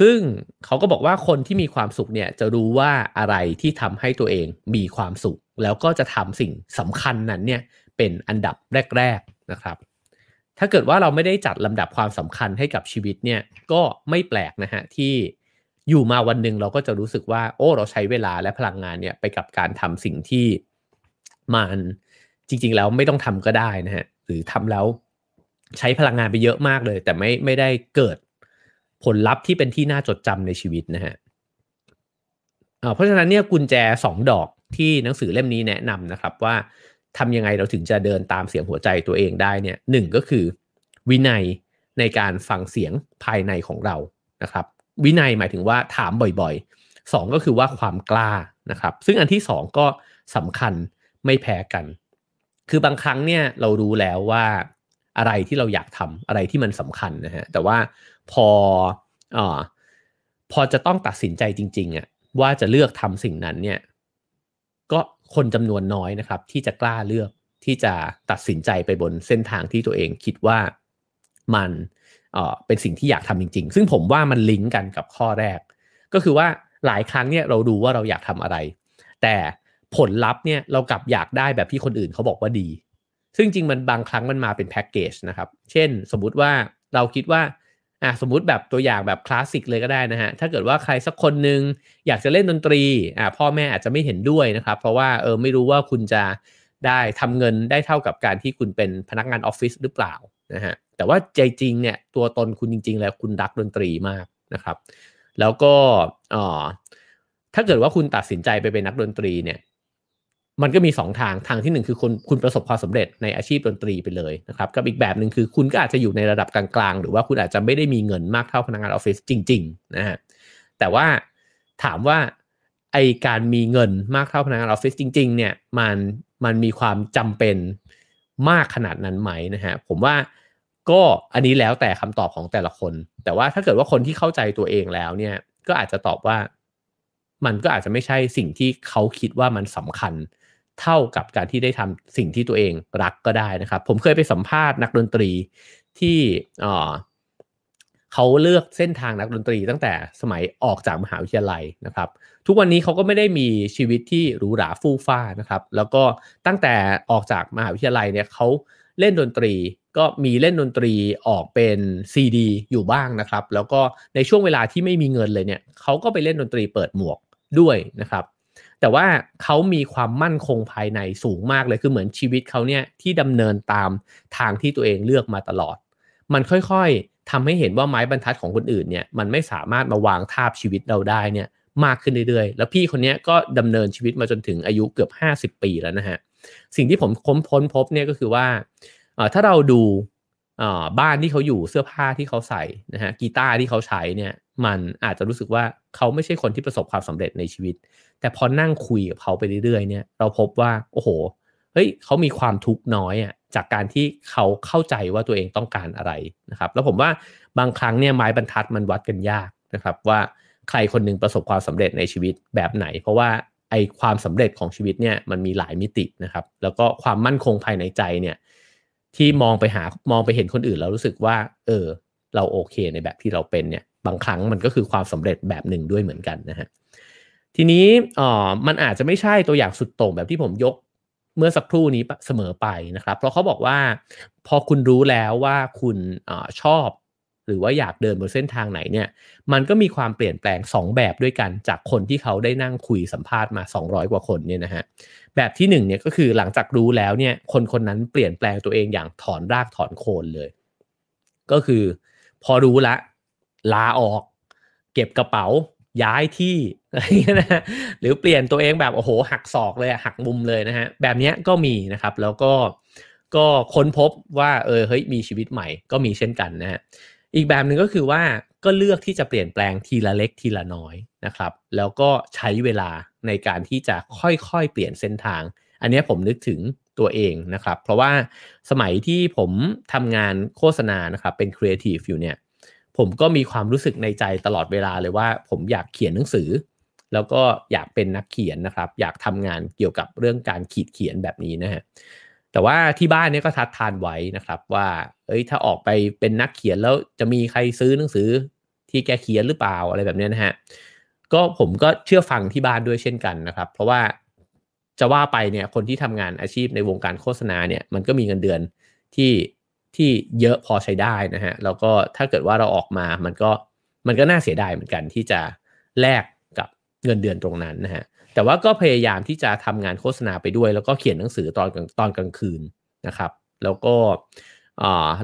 ซึ่งเขาก็บอกว่าคนที่มีความสุขเนี่ยจะรู้ว่าอะไรที่ทำให้ตัวเองมีความสุข แล้วก็จะทำสิ่งสำคัญนั้นเนี่ยเป็นอันดับแรก ๆนะครับ ถ้าเกิดว่าเราไม่ได้จัดลำดับความสำคัญให้กับชีวิตเนี่ยก็ไม่แปลกนะฮะที่อยู่มาวันหนึ่งเราก็จะรู้สึกว่า โอ้เราใช้เวลาและพลังงานเนี่ยไปกับการทำสิ่งที่มันจริง ๆ แล้วไม่ต้องทำก็ได้นะฮะหรือทำแล้วใช้พลังงานไปเยอะมากเลย แต่ไม่ไม่ได้เกิด ผลลัพธ์ที่เป็นที่น่าจดจำในชีวิตนะฮะเพราะฉะนั้นเนี่ยกุญแจสองดอกที่หนังสือเล่มนี้แนะนำนะครับว่าทำยังไงเราถึงจะเดินตามเสียงหัวใจตัวเองได้เนี่ยหนึ่งก็คือวินัยในการฟังเสียงภายในของเรานะครับ วินัยหมายถึงว่าถามบ่อยๆสองก็คือว่าความกล้านะครับ ซึ่งอันที่สองก็สำคัญไม่แพ้กัน คือบางครั้งเนี่ยเรารู้แล้วว่า อะไรที่เราอยากทำอะไรที่มันสำคัญนะฮะแต่ว่าพออพอจะต้องตัดสินใจจริงๆอะว่าจะเลือกทำสิ่งนั้นเนี่ยก็คนจำนวนน้อยนะครับ ที่จะกล้าเลือกที่จะตัดสินใจไปบนเส้นทางที่ตัวเองคิดว่ามันเเป็นสิ่งที่อยากทำจริง ๆ ซึ่งผมว่ามันลิงก์กันกับข้อแรก ก็คือว่าหลายครั้งเนี่ยเราดูว่าเราอยากทำอะไร แต่ผลลัพธ์เนี่ยเรากลับอยากได้แบบที่คนอื่นเขาบอกว่าดี ซึ่งจริงมันบางครั้งมันมาเป็นแพ็กเกจนะครับ เช่น สมมุติว่าเราคิดว่าอะสมมุติแบบตัวอย่างแบบคลาสสิกเลยก็ได้นะฮะถ้าเกิดว่าใครสักคนหนึ่งอยากจะเล่นดนตรีอ่าพ่อแม่อาจจะไม่เห็นด้วยนะครับ เพราะว่าเออไม่รู้ว่าคุณจะได้ทำเงินได้เท่ากับการที่คุณเป็นพนักงานออฟฟิศหรือเปล่านะฮะแต่ว่าใจจริงเนี่ยตัวตนคุณจริง ๆ แล้วคุณรักดนตรีมากนะครับ แล้วก็อ๋อถ้าเกิดว่าคุณตัดสินใจไปเป็นนักดนตรีเนี่ย มันก็มี 2 ทางทางที่ 1 คือคุณคุณประสบความสำเร็จในอาชีพดนตรีไปเลยนะครับกับอีกแบบหนึ่งคือคุณก็อาจจะอยู่ในระดับกลางๆ หรือว่าคุณอาจจะไม่ได้มีเงินมากเท่าพนักงานออฟฟิศจริงๆนะฮะแต่ว่าถามว่าไอการมีเงินมากเท่าพนักงานออฟฟิศจริง ๆ เนี่ยมันมันมีความจำเป็นมากขนาดนั้นไหมนะฮะผมว่าก็อันนี้แล้วแต่คำตอบของแต่ละคน แต่ว่าถ้าเกิดว่าคนที่เข้าใจตัวเองแล้วเนี่ยก็อาจจะตอบว่า มันก็อาจจะไม่ใช่สิ่งที่เขาคิดว่ามันสำคัญ เท่ากับการที่ได้ทำสิ่งที่ตัวเองรักก็ได้นะครับ ผมเคยไปสัมภาษณ์นักดนตรีที่เขาเลือกเส้นทางนักดนตรีตั้งแต่สมัยออกจากมหาวิทยาลัยนะครับ ทุกวันนี้เขาก็ไม่ได้มีชีวิตที่หรูหราฟู่ฟ้านะครับ แล้วก็ตั้งแต่ออกจากมหาวิทยาลัยเนี่ยเขาเล่นดนตรีก็มีเล่นดนตรีออกเป็นซีดีอยู่บ้างนะครับ แล้วก็ในช่วงเวลาที่ไม่มีเงินเลยเนี่ยเขาก็ไปเล่นดนตรีเปิดหมวกด้วยนะครับ แต่ว่าเขามีความมั่นคงภายในสูงมากเลยคือเหมือนชีวิตเขาเนี่ยที่ดำเนินตามทางที่ตัวเองเลือกมาตลอด มันค่อยๆทำให้เห็นว่าไม้บรรทัดของคนอื่นเนี่ยมันไม่สามารถมาวางทาบชีวิตเราได้เนี่ยมากขึ้นเรื่อยๆ แล้วพี่คนนี้ก็ดำเนินชีวิตมาจนถึงอายุเกือบ 50 ปีแล้วนะฮะสิ่งที่ผมค้นพ้นพบเนี่ยก็คือว่าถ้าเราดูบ้านที่เขาอยู่เสื้อผ้าที่เขาใส่นะฮะกีตาร์ที่เขาใช้เนี่ยมันอาจจะรู้สึกว่าเขาไม่ใช่คนที่ประสบความสำเร็จในชีวิต แต่พอนั่งคุยกับเขาไปเรื่อยๆเนี่ยเราพบว่าโอ้โหเฮ้ยเขามีความทุกข์น้อยอะจากการที่เขาเข้าใจว่าตัวเองต้องการอะไรนะครับ แล้วผมว่าบางครั้งเนี่ยไม้บรรทัดมันวัดกันยากนะครับ ว่าใครคนนึงประสบความสำเร็จในชีวิตแบบไหน เพราะว่าไอความสำเร็จของชีวิตเนี่ยมันมีหลายมิตินะครับ แล้วก็ความมั่นคงภายในใจเนี่ยที่มองไปหามองไปเห็นคนอื่นแล้วรู้สึกว่า เออ เราโอเคในแบบที่เราเป็นเนี่ยบางครั้งมันก็คือความสำเร็จแบบหนึ่งด้วยเหมือนกันนะฮะ ทีนี้อ๋อมันอาจจะไม่ใช่ตัวอย่างสุดโต่งแบบที่ผมยกเมื่อสักครู่นี้เสมอไปนะครับ เพราะเขาบอกว่า พอคุณรู้แล้วว่าคุณอชอบ หรือว่าอยากเดินบนเส้นทางไหนเนี่ย มันก็มีความเปลี่ยนแปลง 2 แบบด้วยกันจากคนที่เขาได้นั่งคุยสัมภาษณ์มา 200 กว่าคนเนี่ยนะฮะแบบที่1เนี่ยก็คือหลังจากรู้แล้วเนี่ยคนคนนั้นเปลี่ยนแปลงตัวเองอย่างถอนรากถอนโคนเลย ก็คือ พอรู้ละ ลาออก เก็บกระเป๋า ย้ายที่อะไรเงี้ยนะ หรือเปลี่ยนตัวเองแบบโอ้โห หักศอกเลยหักมุมเลยนะฮะ แบบนี้ก็มีนะครับ แล้วก็ก็ค้นพบว่าเออเฮ้ยมีชีวิตใหม่ก็มีเช่นกันนะฮะอีกแบบหนึ่งก็คือว่าก็เลือกที่จะเปลี่ยนแปลงทีละเล็กทีละน้อยนะครับ แล้วก็ใช้เวลาในการที่จะค่อยๆเปลี่ยนเส้นทาง อันนี้ผมนึกถึงตัวเองนะครับ เพราะว่าสมัยที่ผมทำงานโฆษณานะครับเป็นครีเอทีฟอยู่เนี่ย ผมก็มีความรู้สึกในใจตลอดเวลาเลยว่า ผมอยากเขียนหนังสือ แล้วก็อยากเป็นนักเขียนนะครับ อยากทำงานเกี่ยวกับเรื่องการขีดเขียนแบบนี้นะฮะแต่ว่าที่บ้านเนี่ยก็ทัดทานไว้นะครับว่า เอ้ยถ้าออกไปเป็นนักเขียนแล้วจะมีใครซื้อหนังสือที่แกเขียนหรือเปล่าอะไรแบบนี้นะฮะก็ผมก็เชื่อฟังที่บ้านด้วยเช่นกันนะครับ เพราะว่าจะว่าไปเนี่ยคนที่ทำงานอาชีพในวงการโฆษณาเนี่ยมันก็มีเงินเดือนที่ ที่เยอะพอใช้ได้นะฮะแล้วก็ถ้าเกิดว่าเราออกมามันก็มันก็น่าเสียดายเหมือนกันที่จะแลกกับเงินเดือนตรงนั้นนะฮะแต่ว่าก็พยายามที่จะทำงานโฆษณาไปด้วย แล้วก็เขียนหนังสือตอนตอนกลางคืนนะครับ แล้วก็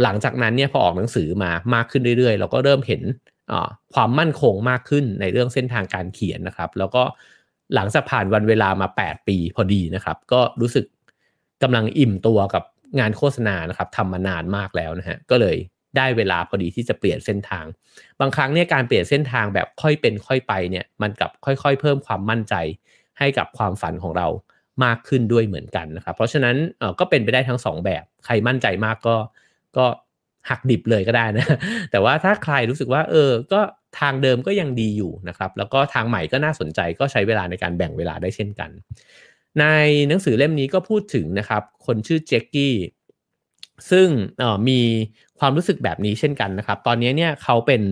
หลังจากนั้นเนี่ยพอออกหนังสือมามากขึ้นเรื่อยๆ เราก็เริ่มเห็นความมั่นคงมากขึ้นในเรื่องเส้นทางการเขียนนะครับ แล้วก็หลังจากผ่านวันเวลามา 8 ปีพอดีนะครับ ก็รู้สึกกำลังอิ่มตัวกับ งานโฆษณานะครับทำมานานมากแล้วนะฮะก็เลยได้เวลาพอดีที่จะเปลี่ยนเส้นทาง บางครั้งเนี่ยการเปลี่ยนเส้นทางแบบค่อยเป็นค่อยไปเนี่ยมันกับค่อยๆ เพิ่มความมั่นใจให้กับความฝันของเรามากขึ้นด้วยเหมือนกันนะครับ เพราะฉะนั้นก็เป็นไปได้ทั้ง 2 แบบ ใครมั่นใจมากก็ก็หักดิบเลยก็ได้นะ แต่ว่าถ้าใครรู้สึกว่าเออ ก็ทางเดิมก็ยังดีอยู่นะครับ แล้วก็ทางใหม่ก็น่าสนใจก็ใช้เวลาในการแบ่งเวลาได้เช่นกัน ในหนังสือเล่มนี้ก็พูดถึงนะครับ คนชื่อเจคกี้ซึ่งมีความรู้สึกแบบนี้เช่นกันนะครับ ตอนนี้เนี่ยเขาเป็น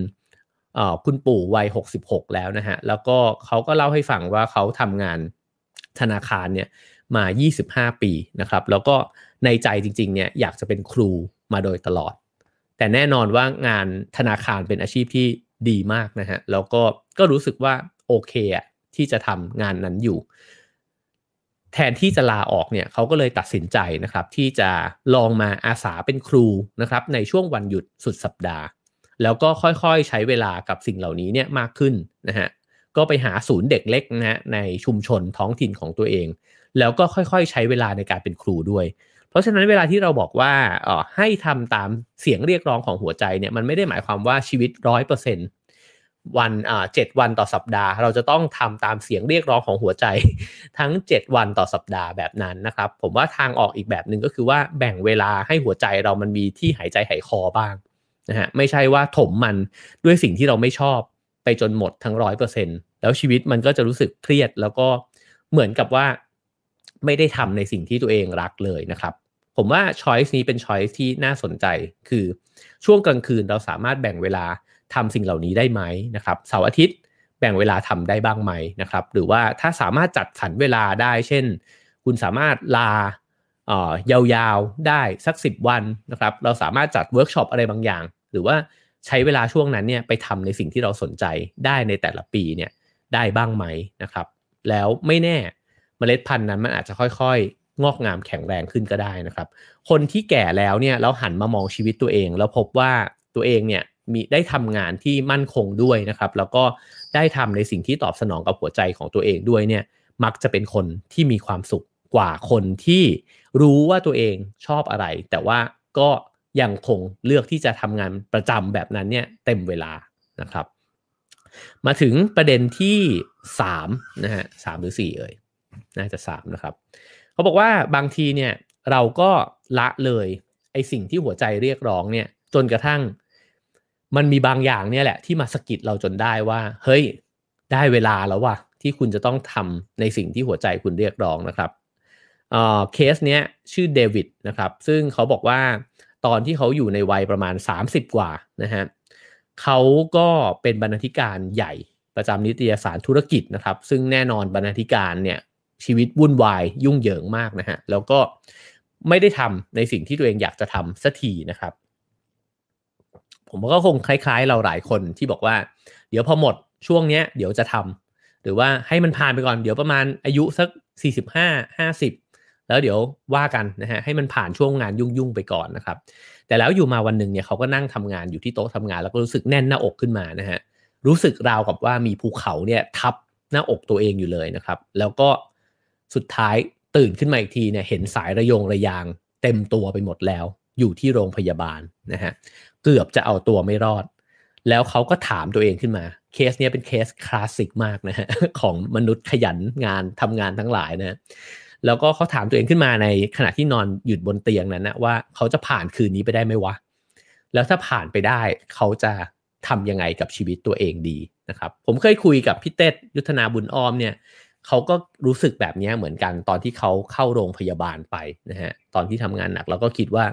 คุณปู่วัย 66 แล้วนะฮะ แล้วก็เขาก็เล่าให้ฟังว่าเขาทำงานธนาคารเนี่ยมา 25 ปีนะครับ แล้วก็ในใจจริงๆเนี่ยอยากจะเป็นครูมาโดยตลอด แต่แน่นอนว่างานธนาคารเป็นอาชีพที่ดีมากนะฮะ แล้วก็ก็รู้สึกว่าโอเคอะที่จะทำงานนั้นอยู่ แทนที่จะลาออกเนี่ยเขาก็เลยตัดสินใจนะครับที่จะลองมาอาสาเป็นครูนะครับในช่วงวันหยุดสุดสัปดาห์ แล้วก็ค่อยๆใช้เวลากับสิ่งเหล่านี้เนี่ยมากขึ้นนะฮะก็ไปหาศูนย์เด็กเล็กนะฮะในชุมชนท้องถิ่นของตัวเอง แล้วก็ค่อยๆ ใช้เวลาในการเป็นครูด้วย เพราะฉะนั้นเวลาที่เราบอกว่าอ๋อให้ทำตามเสียงเรียกร้องของหัวใจเนี่ยมันไม่ได้หมายความว่าชีวิตร้อยเปอร์เซ็นต์ วันอ่าเจ็ดวันต่อสัปดาห์ เราจะต้องทำตามเสียงเรียกร้องของหัวใจ ทั้ง 7 วันต่อสัปดาห์แบบนั้นนะครับ ผมว่าทางออกอีกแบบหนึ่งก็คือว่าแบ่งเวลาให้หัวใจเรามันมีที่หายใจหายคอบ้างนะฮะไม่ใช่ว่าถมมันด้วยสิ่งที่เราไม่ชอบไปจนหมดทั้งร้อยเปอร์เซ็นแล้วชีวิตมันก็จะรู้สึกเครียดแล้วก็เหมือนกับว่าไม่ได้ทำในสิ่งที่ตัวเองรักเลยนะครับ ผมว่า choice นี้เป็น choice ที่น่าสนใจ คือช่วงกลางคืนเราสามารถแบ่งเวลา ทำสิ่งเหล่านี้ได้ไหมนะครับเสาร์อาทิตย์แบ่งเวลาทำได้บ้างไหมนะครับ หรือว่าถ้าสามารถจัดสรรเวลาได้ เช่น คุณสามารถลายาวๆได้สัก 10 วันนะครับ เราสามารถจัดเวิร์กช็อปอะไรบางอย่าง หรือว่าใช้เวลาช่วงนั้นเนี่ยไปทำในสิ่งที่เราสนใจได้ในแต่ละปีเนี่ยได้บ้างไหมนะครับ แล้วไม่แน่เมล็ดพันธุ์นั้นมันอาจจะค่อยๆ งอกงามแข็งแรงขึ้นก็ได้นะครับ คนที่แก่แล้วเนี่ยแล้วหันมามองชีวิตตัวเอง แล้วพบว่าตัวเองเนี่ย มีได้ทำงานที่มั่นคงด้วยนะครับ แล้วก็ได้ทำในสิ่งที่ตอบสนองกับหัวใจของตัวเองด้วยเนี่ยมักจะเป็นคนที่มีความสุขกว่าคนที่รู้ว่าตัวเองชอบอะไร แต่ว่าก็ยังคงเลือกที่จะทำงานประจำแบบนั้นเนี่ยเต็มเวลานะครับ มาถึงประเด็นที่3นะฮะสหรือ 4 เอ่ยน่าจะ 3 นะครับ เขาบอกว่าบางทีเนี่ยเราก็ละเลยไอสิ่งที่หัวใจเรียกร้องเนี่ยจนกระทั่ง มันมีบางอย่างเนี่ยแหละที่มาสกิดเราจนได้ว่า เฮ้ย ได้เวลาแล้วว่ะที่คุณจะต้องทำในสิ่งที่หัวใจคุณเรียกร้องนะครับเคสเนี้ยชื่อเดวิดนะครับ ซึ่งเขาบอกว่าตอนที่เขาอยู่ในวัยประมาณ 30 กว่านะฮะเขาก็เป็นบรรณาธิการใหญ่ประจำนิตยสารธุรกิจนะครับ ซึ่งแน่นอนบรรณาธิการเนี่ยชีวิตวุ่นวายยุ่งเหยิงมากนะฮะแล้วก็ไม่ได้ทำในสิ่งที่ตัวเองอยากจะทำสักทีนะครับ ผมก็คงคล้าย ๆ เราหลายคนที่บอกว่า เดี๋ยวพอหมดช่วงเนี้ยเดี๋ยวจะทำหรือว่าให้มันผ่านไปก่อนเดี๋ยวประมาณอายุสัก 45 50 แล้วเดี๋ยวว่ากันนะฮะให้มันผ่านช่วงงานยุ่งๆไปก่อนนะครับแต่แล้วอยู่มาวันหนึ่งเนี่ยเขาก็นั่งทำงานอยู่ที่โต๊ะทำงาน แล้วก็รู้สึกแน่นหน้าอกขึ้นมานะฮะรู้สึกราวกับว่ามีภูเขาเนี่ยทับหน้าอกตัวเองอยู่เลยนะครับ แล้วก็สุดท้ายตื่นขึ้นมาอีกทีเนี่ยเห็นสายระยงระยางเต็มตัวไปหมดแล้ว อยู่ที่โรงพยาบาลนะฮะ เกือบจะเอาตัวไม่รอด แล้วเขาก็ถามตัวเองขึ้นมา เคสนี้เป็นเคสคลาสสิกมากนะฮะของมนุษย์ขยันงานทำงานทั้งหลายนะแล้วก็เขาถามตัวเองขึ้นมาในขณะที่นอนหยุดบนเตียงนั้นนะว่าเขาจะผ่านคืนนี้ไปได้ไหมวะ แล้วถ้าผ่านไปได้เขาจะทำยังไงกับชีวิตตัวเองดีนะครับ ผมเคยคุยกับพี่เต้ยุทธนาบุญอ้อมเนี่ย เขาก็รู้สึกแบบนี้เหมือนกันตอนที่เขาเข้าโรงพยาบาลไปนะฮะตอนที่ทำงานหนักเราก็คิดว่า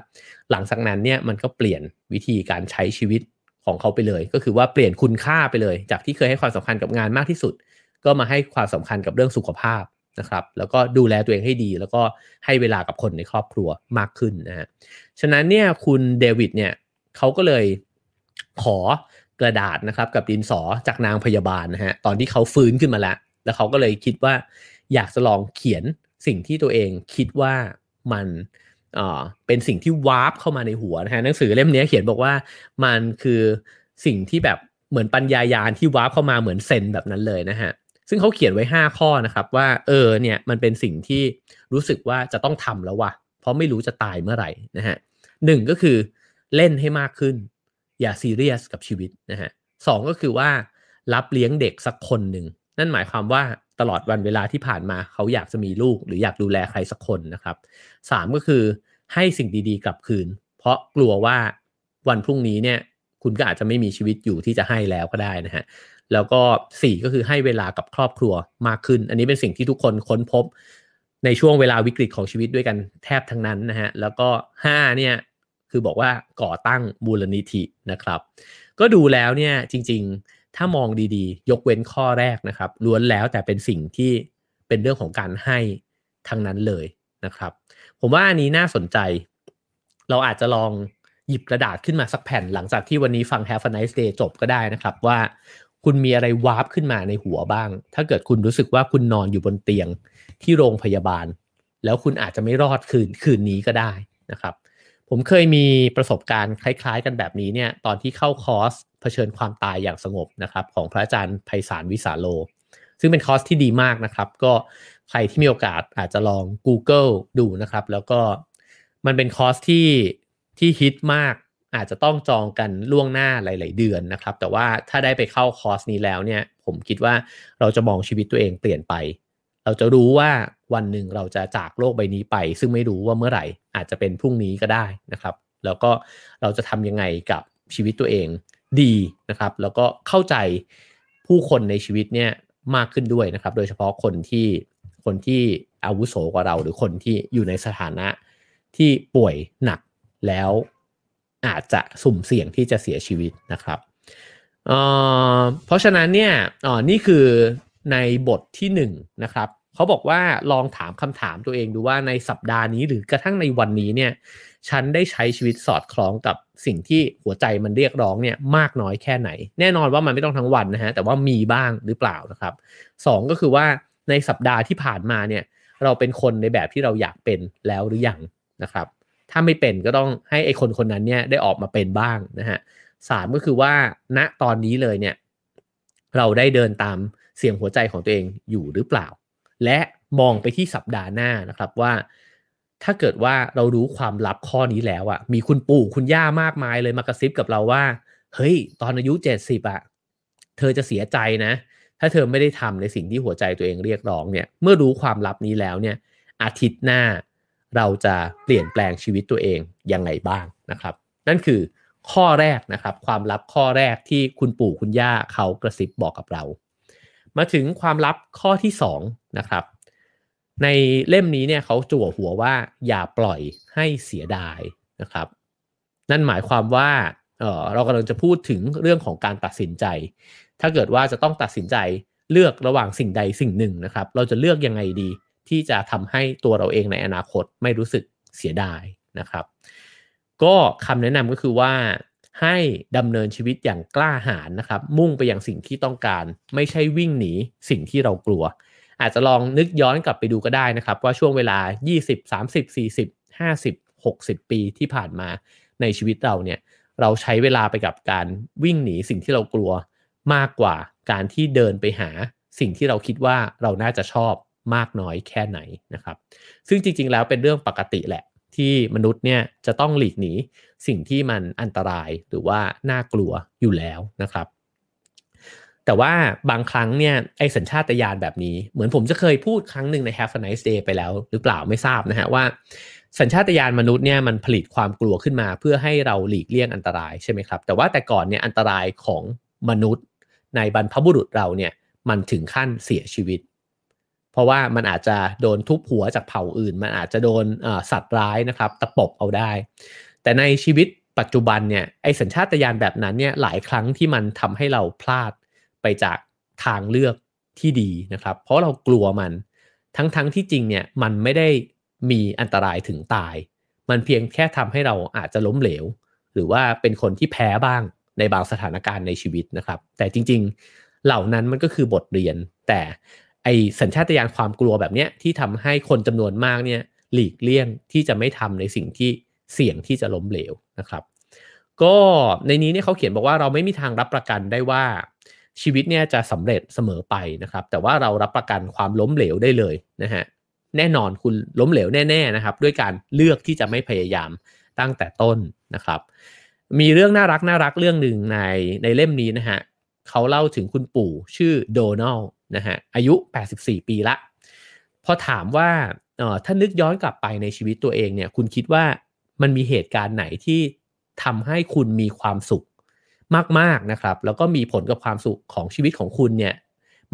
หลังจากนั้นเนี่ยมันก็เปลี่ยนวิธีการใช้ชีวิตของเขาไปเลย ก็คือว่าเปลี่ยนคุณค่าไปเลย จากที่เคยให้ความสำคัญกับงานมากที่สุด ก็มาให้ความสำคัญกับเรื่องสุขภาพนะครับแล้วก็ดูแลตัวเองให้ดี แล้วก็ให้เวลากับคนในครอบครัวมากขึ้นนะฮะฉะนั้นเนี่ยคุณเดวิดเนี่ยเขาก็เลยขอกระดาษนะครับกับดินสอจากนางพยาบาลนะฮะตอนที่เขาฟื้นขึ้นมาแล้ว แล้วเขาก็เลยคิดว่าอยากจะลองเขียนสิ่งที่ตัวเองคิดว่ามันเป็นสิ่งที่วาร์ปเข้ามาในหัวนะฮะหนังสือเล่มนี้เขียนบอกว่ามันคือสิ่งที่แบบเหมือนปัญญายาณที่วาร์ปเข้ามาเหมือนเซนแบบนั้นเลยนะฮะซึ่งเขาเขียนไว้ 5 ข้อนะครับว่าเออเนี่ยมันเป็นสิ่งที่รู้สึกว่าจะต้องทำแล้วว่ะ เพราะไม่รู้จะตายเมื่อไหร่นะฮะหนึ่งก็คือเล่นให้มากขึ้น อย่าซีเรียสกับชีวิตนะฮะสองก็คือว่ารับเลี้ยงเด็กสักคนหนึ่ง นั่นหมายความว่าตลอดวันเวลาที่ผ่านมาเขาอยากจะมีลูก หรืออยากดูแลใครสักคนนะครับสามก็คือให้สิ่งดีๆกลับคืน เพราะกลัวว่าวันพรุ่งนี้เนี่ยคุณก็อาจจะไม่มีชีวิตอยู่ที่จะให้แล้วก็ได้นะฮะแล้วก็สี่ก็คือให้เวลากับครอบครัวมากขึ้น อันนี้เป็นสิ่งที่ทุกคนค้นพบในช่วงเวลาวิกฤตของชีวิตด้วยกันแทบทั้งนั้นนะฮะแล้วก็ห้าเนี่ยคือบอกว่าก่อตั้งมูลนิธินะครับ ก็ดูแล้วเนี่ยจริง ๆ ถ้ามองดีๆ ยกเว้นข้อแรกนะครับ ล้วนแล้วแต่เป็นสิ่งที่เป็นเรื่องของการให้ทั้งนั้นเลยนะครับ ผมว่าอันนี้น่าสนใจ เราอาจจะลองหยิบกระดาษขึ้นมาสักแผ่นหลังจากที่วันนี้ฟัง Have a nice day จบก็ได้นะครับว่าคุณมีอะไรวาร์ปขึ้นมาในหัวบ้าง ถ้าเกิดคุณรู้สึกว่าคุณนอนอยู่บนเตียงที่โรงพยาบาล แล้วคุณอาจจะไม่รอดคืนคืนนี้ก็ได้นะครับ ผมเคยมีประสบการณ์คล้าย ๆ กันแบบนี้เนี่ยตอนที่เข้าคอร์สเผชิญความตายอย่างสงบนะครับของพระอาจารย์ไพศาลวิสาโล ซึ่งเป็นคอร์สที่ดีมากนะครับ ก็ใครที่มีโอกาสอาจจะลอง Google ดูนะครับ แล้วก็มันเป็นคอร์สที่ที่ฮิตมากอาจจะต้องจองกันล่วงหน้าหลาย ๆ เดือนนะครับ แต่ว่าถ้าได้ไปเข้าคอร์สนี้แล้วเนี่ยผมคิดว่าเราจะมองชีวิตตัวเองเปลี่ยนไป เราจะรู้ว่าวันหนึ่งเราจะจากโลกใบนี้ไป ซึ่งไม่รู้ว่าเมื่อไหร่ อาจจะเป็นพรุ่งนี้ก็ได้นะครับ แล้วก็เราจะทำยังไงกับชีวิตตัวเองดีนะครับ แล้วก็เข้าใจผู้คนในชีวิตเนี่ยมากขึ้นด้วยนะครับ โดยเฉพาะคนที่คนที่อาวุโสกว่าเรา หรือคนที่อยู่ในสถานะที่ป่วยหนักแล้วอาจจะสุ่มเสี่ยงที่จะเสียชีวิตนะครับเเพราะฉะนั้นเนี่ยนี่คือในบทที่1นนะครับ เขาบอกว่าลองถามคำถามตัวเองดูว่าในสัปดาห์นี้หรือกระทั่งในวันนี้เนี่ย ฉันได้ใช้ชีวิตสอดคล้องกับสิ่งที่หัวใจมันเรียกร้องเนี่ยมากน้อยแค่ไหน แน่นอนว่ามันไม่ต้องทั้งวันนะฮะแต่ว่ามีบ้างหรือเปล่านะครับสก็คือว่าในสัปดาห์ที่ผ่านมาเนี่ยเราเป็นคนในแบบที่เราอยากเป็นแล้วหรือยังนะครับ ถ้าไม่เป็นก็ต้องให้ไอคนคนนั้นเนี่ยได้ออกมาเป็นบ้างนะฮะสามก็คือว่าณตอนนี้เลยเนี่ยเราได้เดินตามเสียงหัวใจของตัวเองอยู่หรือเปล่า และมองไปที่สัปดาห์หน้านะครับว่าถ้าเกิดว่าเรารู้ความลับข้อนี้แล้วอะ่ะ มีคุณปู่คุณย่ามากมายเลยมากระซิบกับเราว่า เฮ้ย ตอนอายุเจ็ดสิบอะเธอจะเสียใจนะ ถ้าเธอไม่ได้ทำในสิ่งที่หัวใจตัวเองเรียกร้องเนี่ย เมื่อรู้ความลับนี้แล้วเนี่ย อาทิตย์หน้าเราจะเปลี่ยนแปลงชีวิตตัวเองยังไงบ้างนะครับ นั่นคือข้อแรกนะครับ ความลับข้อแรกที่คุณปู่คุณย่าเขากระซิบบอกกับเรา มาถึงความลับข้อที่2นะครับ ในเล่มนี้เนี่ยเขาจั่วหัวว่าอย่าปล่อยให้เสียดายนะครับ นั่นหมายความว่าเเรากำลังจะพูดถึงเรื่องของการตัดสินใจ ถ้าเกิดว่าจะต้องตัดสินใจเลือกระหว่างสิ่งใดสิ่งหนึ่งนะครับ เราจะเลือกยังไงดีที่จะทำให้ตัวเราเองในอนาคตไม่รู้สึกเสียดายนะครับ ก็คำแนะนำก็คือว่า ให้ดำเนินชีวิตอย่างกล้าหาญนะครับ มุ่งไปอย่างสิ่งที่ต้องการ ไม่ใช่วิ่งหนีสิ่งที่เรากลัว อาจจะลองนึกย้อนกลับไปดูก็ได้นะครับ ว่าช่วงเวลา 20 30 40 50 60 ปีที่ผ่านมาในชีวิตเราเนี่ยเราใช้เวลาไปกับการวิ่งหนีสิ่งที่เรากลัวมากกว่าการที่เดินไปหาสิ่งที่เราคิดว่าเราน่าจะชอบมากน้อยแค่ไหนนะครับ ซึ่งจริงๆ แล้วเป็นเรื่องปกติแหละ ที่มนุษย์เนี่ยจะต้องหลีกหนีสิ่งที่มันอันตรายหรือว่าน่ากลัวอยู่แล้วนะครับ แต่ว่าบางครั้งเนี่ยไอสัญชาตญาณแบบนี้ เหมือนผมจะเคยพูดครั้งหนึ่งใน Have a nice day ไปแล้วหรือเปล่าไม่ทราบนะฮะว่าสัญชาตญาณมนุษย์เนี่ยมันผลิตความกลัวขึ้นมา เพื่อให้เราหลีกเลี่ยงอันตรายใช่ไหมครับ แต่ว่าแต่ก่อนเนี่ยอันตรายของมนุษย์ในบรรพบุรุษเราเนี่ยมันถึงขั้นเสียชีวิต เพราะว่ามันอาจจะโดนทุบหัวจากเผ่าอื่น มันอาจจะโดนสัตว์ร้ายนะครับตะปบเอาได้ แต่ในชีวิตปัจจุบันเนี่ยไอสัญชาตญาณแบบนั้นเนี่ยหลายครั้งที่มันทำให้เราพลาดไปจากทางเลือกที่ดีนะครับ เพราะเรากลัวมันทั้งๆทที่จริงเนี่ยมันไม่ได้มีอันตรายถึงตาย มันเพียงแค่ทำให้เราอาจจะล้มเหลว หรือว่าเป็นคนที่แพ้บ้างในบางสถานการณ์ในชีวิตนะครับ แต่จริง ๆ เหล่านั้นมันก็คือบทเรียน แต่ ไอสัญชาตญาณความกลัวแบบเนี้ยที่ทำให้คนจำนวนมากเนี่ยหลีกเลี่ยงที่จะไม่ทำในสิ่งที่เสี่ยงที่จะล้มเหลวนะครับ ก็ในนี้เนี่ยเขาเขียนบอกว่าเราไม่มีทางรับประกันได้ว่าชีวิตเนี่ยจะสำเร็จเสมอไปนะครับ แต่ว่าเรารับประกันความล้มเหลวได้เลยนะฮะแน่นอนคุณล้มเหลวแน่ๆนะครับ ด้วยการเลือกที่จะไม่พยายามตั้งแต่ต้นนะครับ มีเรื่องน่ารักน่ารักเรื่องหนึ่งในในเล่มนี้นะฮะเขาเล่าถึงคุณปู่ชื่อโดนัล นะฮะอายุ 84 ปีละ พอถามว่าเออถ้านึกย้อนกลับไปในชีวิตตัวเองเนี่ยคุณคิดว่ามันมีเหตุการณ์ไหนที่ทำให้คุณมีความสุขมากๆนะครับ แล้วก็มีผลกับความสุขของชีวิตของคุณเนี่ย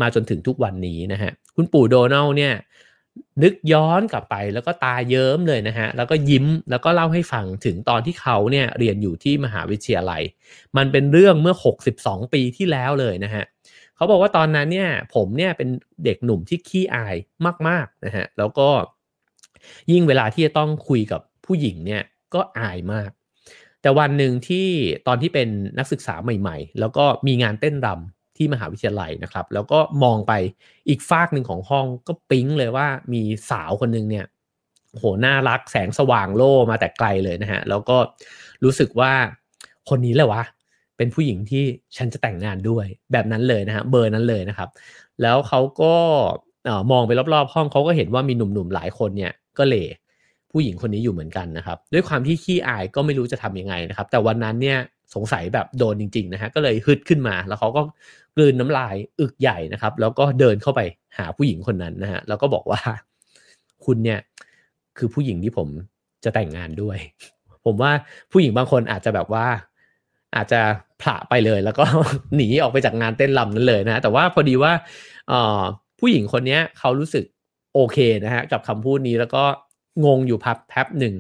มาจนถึงทุกวันนี้นะฮะคุณปู่โดนัลเนี่ยนึกย้อนกลับไปแล้วก็ตาเยิ้มเลยนะฮะแล้วก็ยิ้มแล้วก็เล่าให้ฟังถึงตอนที่เขาเนี่ยเรียนอยู่ที่มหาวิทยาลัย มันเป็นเรื่องเมื่อ 62 ปีที่แล้วเลยนะฮะ เขาบอกว่าตอนนั้นเนี่ยผมเนี่ยเป็นเด็กหนุ่มที่ขี้อายมากๆนะฮะแล้วก็ยิ่งเวลาที่จะต้องคุยกับผู้หญิงเนี่ยก็อายมาก แต่วันหนึ่งที่ตอนที่เป็นนักศึกษาใหม่ ๆ แล้วก็มีงานเต้นรำที่มหาวิทยาลัยนะครับ แล้วก็มองไปอีกฟากหนึ่งของห้องก็ปิ๊งเลยว่ามีสาวคนหนึ่งเนี่ยโหน่ารักแสงสว่างโล่มาแต่ไกลเลยนะฮะ แล้วก็รู้สึกว่าคนนี้แหละวะ เป็นผู้หญิงที่ฉันจะแต่งงานด้วยแบบนั้นเลยนะฮะเบอร์นั้นเลยนะครับ แล้วเขาก็มองไปรอบๆ ห้องเขาก็เห็นว่ามีหนุ่มๆหลายคนเนี่ยก็เล่ผู้หญิงคนนี้อยู่เหมือนกันนะครับ ด้วยความที่ขี้อายก็ไม่รู้จะทํำยังไงนะครับ แต่วันนั้นเนี่ยสงสัยแบบโดนจริงๆนะฮะก็เลยฮึดขึ้นมา แล้วเขาก็กลืนน้ำลายอึกใหญ่นะครับ แล้วก็เดินเข้าไปหาผู้หญิงคนนั้นนะฮะแล้วก็บอกว่าคุณเนี่ยคือผู้หญิงที่ผมจะแต่งงานด้วย ผมว่าผู้หญิงบางคนอาจจะแบบว่า อาจจะผละไปเลย แล้วก็หนีออกไปจากงานเต้นลำนั้นเลยนะ แต่ว่าพอดีว่าผู้หญิงคนนี้เขารู้สึกโอเคนะฮะกับคำพูดนี้แล้วก็งงอยู่พับแป๊บหนึ่ง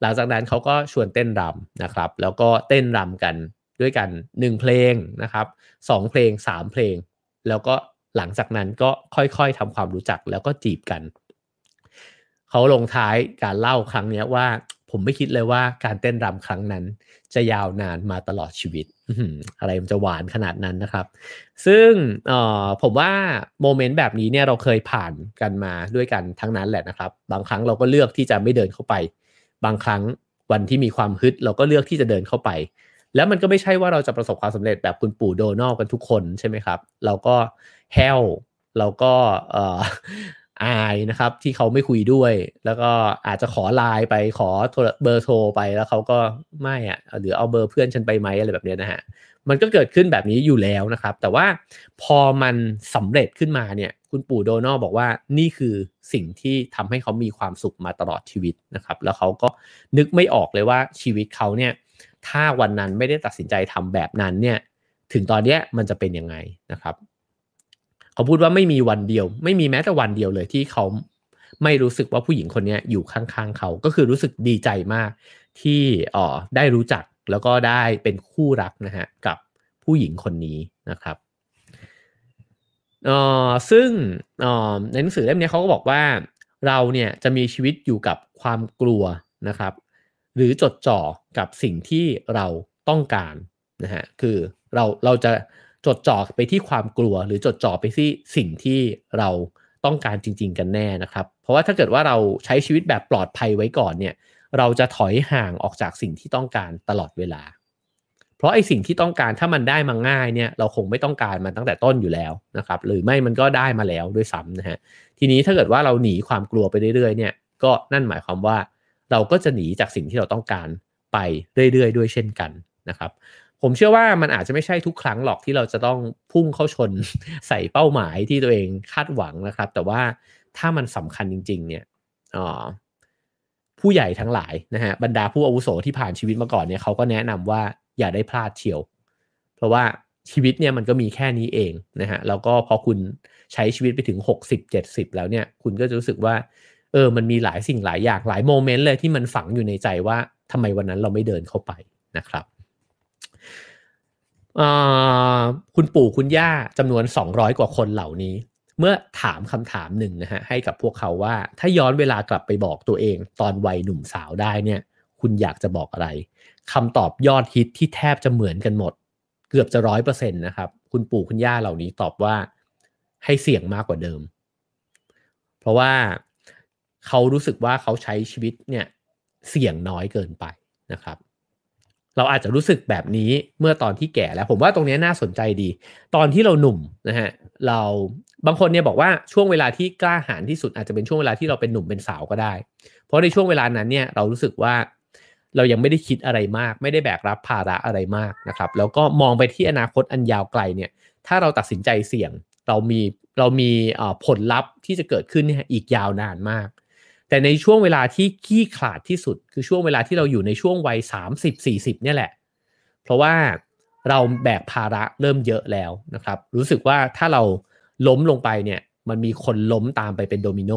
หลังจากนั้นเขาก็ชวนเต้นรำนะครับ แล้วก็เต้นรำกันด้วยกัน 1 เพลงนะครับ2เพลง 3 เพลง แล้วก็หลังจากนั้นก็ค่อยๆทำความรู้จักแล้วก็จีบกัน เขาลงท้ายการเล่าครั้งนี้ว่า ผมไม่คิดเลยว่าการเต้นรำครั้งนั้น จะยาวนานมาตลอดชีวิตอะไรมันจะหวานขนาดนั้นนะครับ ซึ่งผมว่าโมเมนต์แบบนี้เนี่ยเราเคยผ่านกันมาด้วยกันทั้งนั้นแหละนะครับ บางครั้งเราก็เลือกที่จะไม่เดินเข้าไป บางครั้งวันที่มีความฮึดเราก็เลือกที่จะเดินเข้าไป แล้วมันก็ไม่ใช่ว่าเราจะประสบความสำเร็จแบบคุณปู่โดนัลกันทุกคนใช่ไหมครับ เราก็แฮลเราก็ อายนะครับที่เขาไม่คุยด้วย แล้วก็อาจจะขอไลน์ไปขอเบอร์โทรไปแล้วเขาก็ไม่อะหรือเอาเบอร์เพื่อนฉันไปไหมอะไรแบบนี้นะฮะมันก็เกิดขึ้นแบบนี้อยู่แล้วนะครับ แต่ว่าพอมันสำเร็จขึ้นมาเนี่ยคุณปู่โดนัลบอกว่านี่คือสิ่งที่ทำให้เขามีความสุขมาตลอดชีวิตนะครับ แล้วเขาก็นึกไม่ออกเลยว่าชีวิตเขาเนี่ยถ้าวันนั้นไม่ได้ตัดสินใจทำแบบนั้นเนี่ยถึงตอนนี้มันจะเป็นยังไงนะครับ เขาพูดว่าไม่มีวันเดียว ไม่มีแม้แต่วันเดียวเลยที่เขาไม่รู้สึกว่าผู้หญิงคนนี้อยู่ข้างๆเขา ก็คือรู้สึกดีใจมาก ที่อ๋อได้รู้จักแล้วก็ได้เป็นคู่รักนะฮะกับผู้หญิงคนนี้นะครับออซึ่งออในหนังสือเล่มนี้เขาก็บอกว่าเราเนี่ยจะมีชีวิตอยู่กับความกลัวนะครับ หรือจดจ่อกับสิ่งที่เราต้องการนะฮะคือเราเราจะ จดจ่อไปที่ความกลัว หรือจดจ่อไปที่สิ่งที่เราต้องการจริง ๆ กันแน่นะครับ เพราะว่าถ้าเกิดว่าเราใช้ชีวิตแบบปลอดภัยไว้ก่อนเนี่ยเราจะถอยห่างออกจากสิ่งที่ต้องการตลอดเวลา เพราะไอ้สิ่งที่ต้องการถ้ามันได้มาง่ายเนี่ยเราคงไม่ต้องการมันตั้งแต่ต้นอยู่แล้วนะครับ หรือไม่มันก็ได้มาแล้วด้วยซ้ำนะฮะทีนี้ถ้าเกิดว่าเราหนีความกลัวไปเรื่อยๆเนี่ยก็นั่นหมายความว่า เราก็จะหนีจากสิ่งที่เราต้องการไปเรื่อยๆ ด้วยเช่นกันนะครับ ผมเชื่อว่ามันอาจจะไม่ใช่ทุกครั้งหรอกที่เราจะต้องพุ่งเข้าชนใส่เป้าหมายที่ตัวเองคาดหวังนะครับ แต่ว่าถ้ามันสำคัญจริง ๆ เนี่ยผู้ใหญ่ทั้งหลายนะฮะบรรดาผู้อาวุโสที่ผ่านชีวิตมาก่อนเนี่ยเขาก็แนะนำว่าอย่าได้พลาดเชียว เพราะว่าชีวิตเนี่ยมันก็มีแค่นี้เองนะฮะแล้วก็พอคุณใช้ชีวิตไปถึง 60 70 แล้วเนี่ยคุณก็จะรู้สึกว่าเออมันมีหลายสิ่งหลายอย่างหลายโมเมนต์เลยที่มันฝังอยู่ในใจว่าทำไมวันนั้นเราไม่เดินเข้าไปนะครับ คุณปู่คุณย่าจำนวน 200 กว่าคนเหล่านี้ เมื่อถามคำถามหนึ่งนะฮะให้กับพวกเขาว่า ถ้าย้อนเวลากลับไปบอกตัวเอง ตอนวัยหนุ่มสาวได้เนี่ย คุณอยากจะบอกอะไรคำตอบยอดฮิตที่แทบจะเหมือนกันหมด เกือบจะร้อยเปอร์เซ็นต์นะครับ คุณปู่คุณย่าเหล่านี้ตอบว่าให้เสี่ยงมากกว่าเดิม เพราะว่าเขารู้สึกว่าเขาใช้ชีวิตเนี่ยเสี่ยงน้อยเกินไปนะครับ เราอาจจะรู้สึกแบบนี้เมื่อตอนที่แก่แล้ว ผมว่าตรงนี้น่าสนใจดี ตอนที่เราหนุ่มนะฮะเราบางคนเนี่ยบอกว่าช่วงเวลาที่กล้าหาญที่สุดอาจจะเป็นช่วงเวลาที่เราเป็นหนุ่มเป็นสาวก็ได้ เพราะในช่วงเวลานั้นเนี่ยเรารู้สึกว่าเรายังไม่ได้คิดอะไรมาก ไม่ได้แบกรับภาระอะไรมากนะครับ แล้วก็มองไปที่อนาคตอันยาวไกลเนี่ย ถ้าเราตัดสินใจเสี่ยง เรามีเรามีผลลัพธ์ที่จะเกิดขึ้นเนี่ยอีกยาวนานมาก แต่ในช่วงเวลาที่ขี้ขลาดที่สุด คือช่วงเวลาที่เราอยู่ในช่วงวัย 30-40 เนี่ยแหละ เพราะว่าเราแบกภาระเริ่มเยอะแล้วนะครับ รู้สึกว่าถ้าเราล้มลงไปเนี่ยมันมีคนล้มตามไปเป็นโดมิโน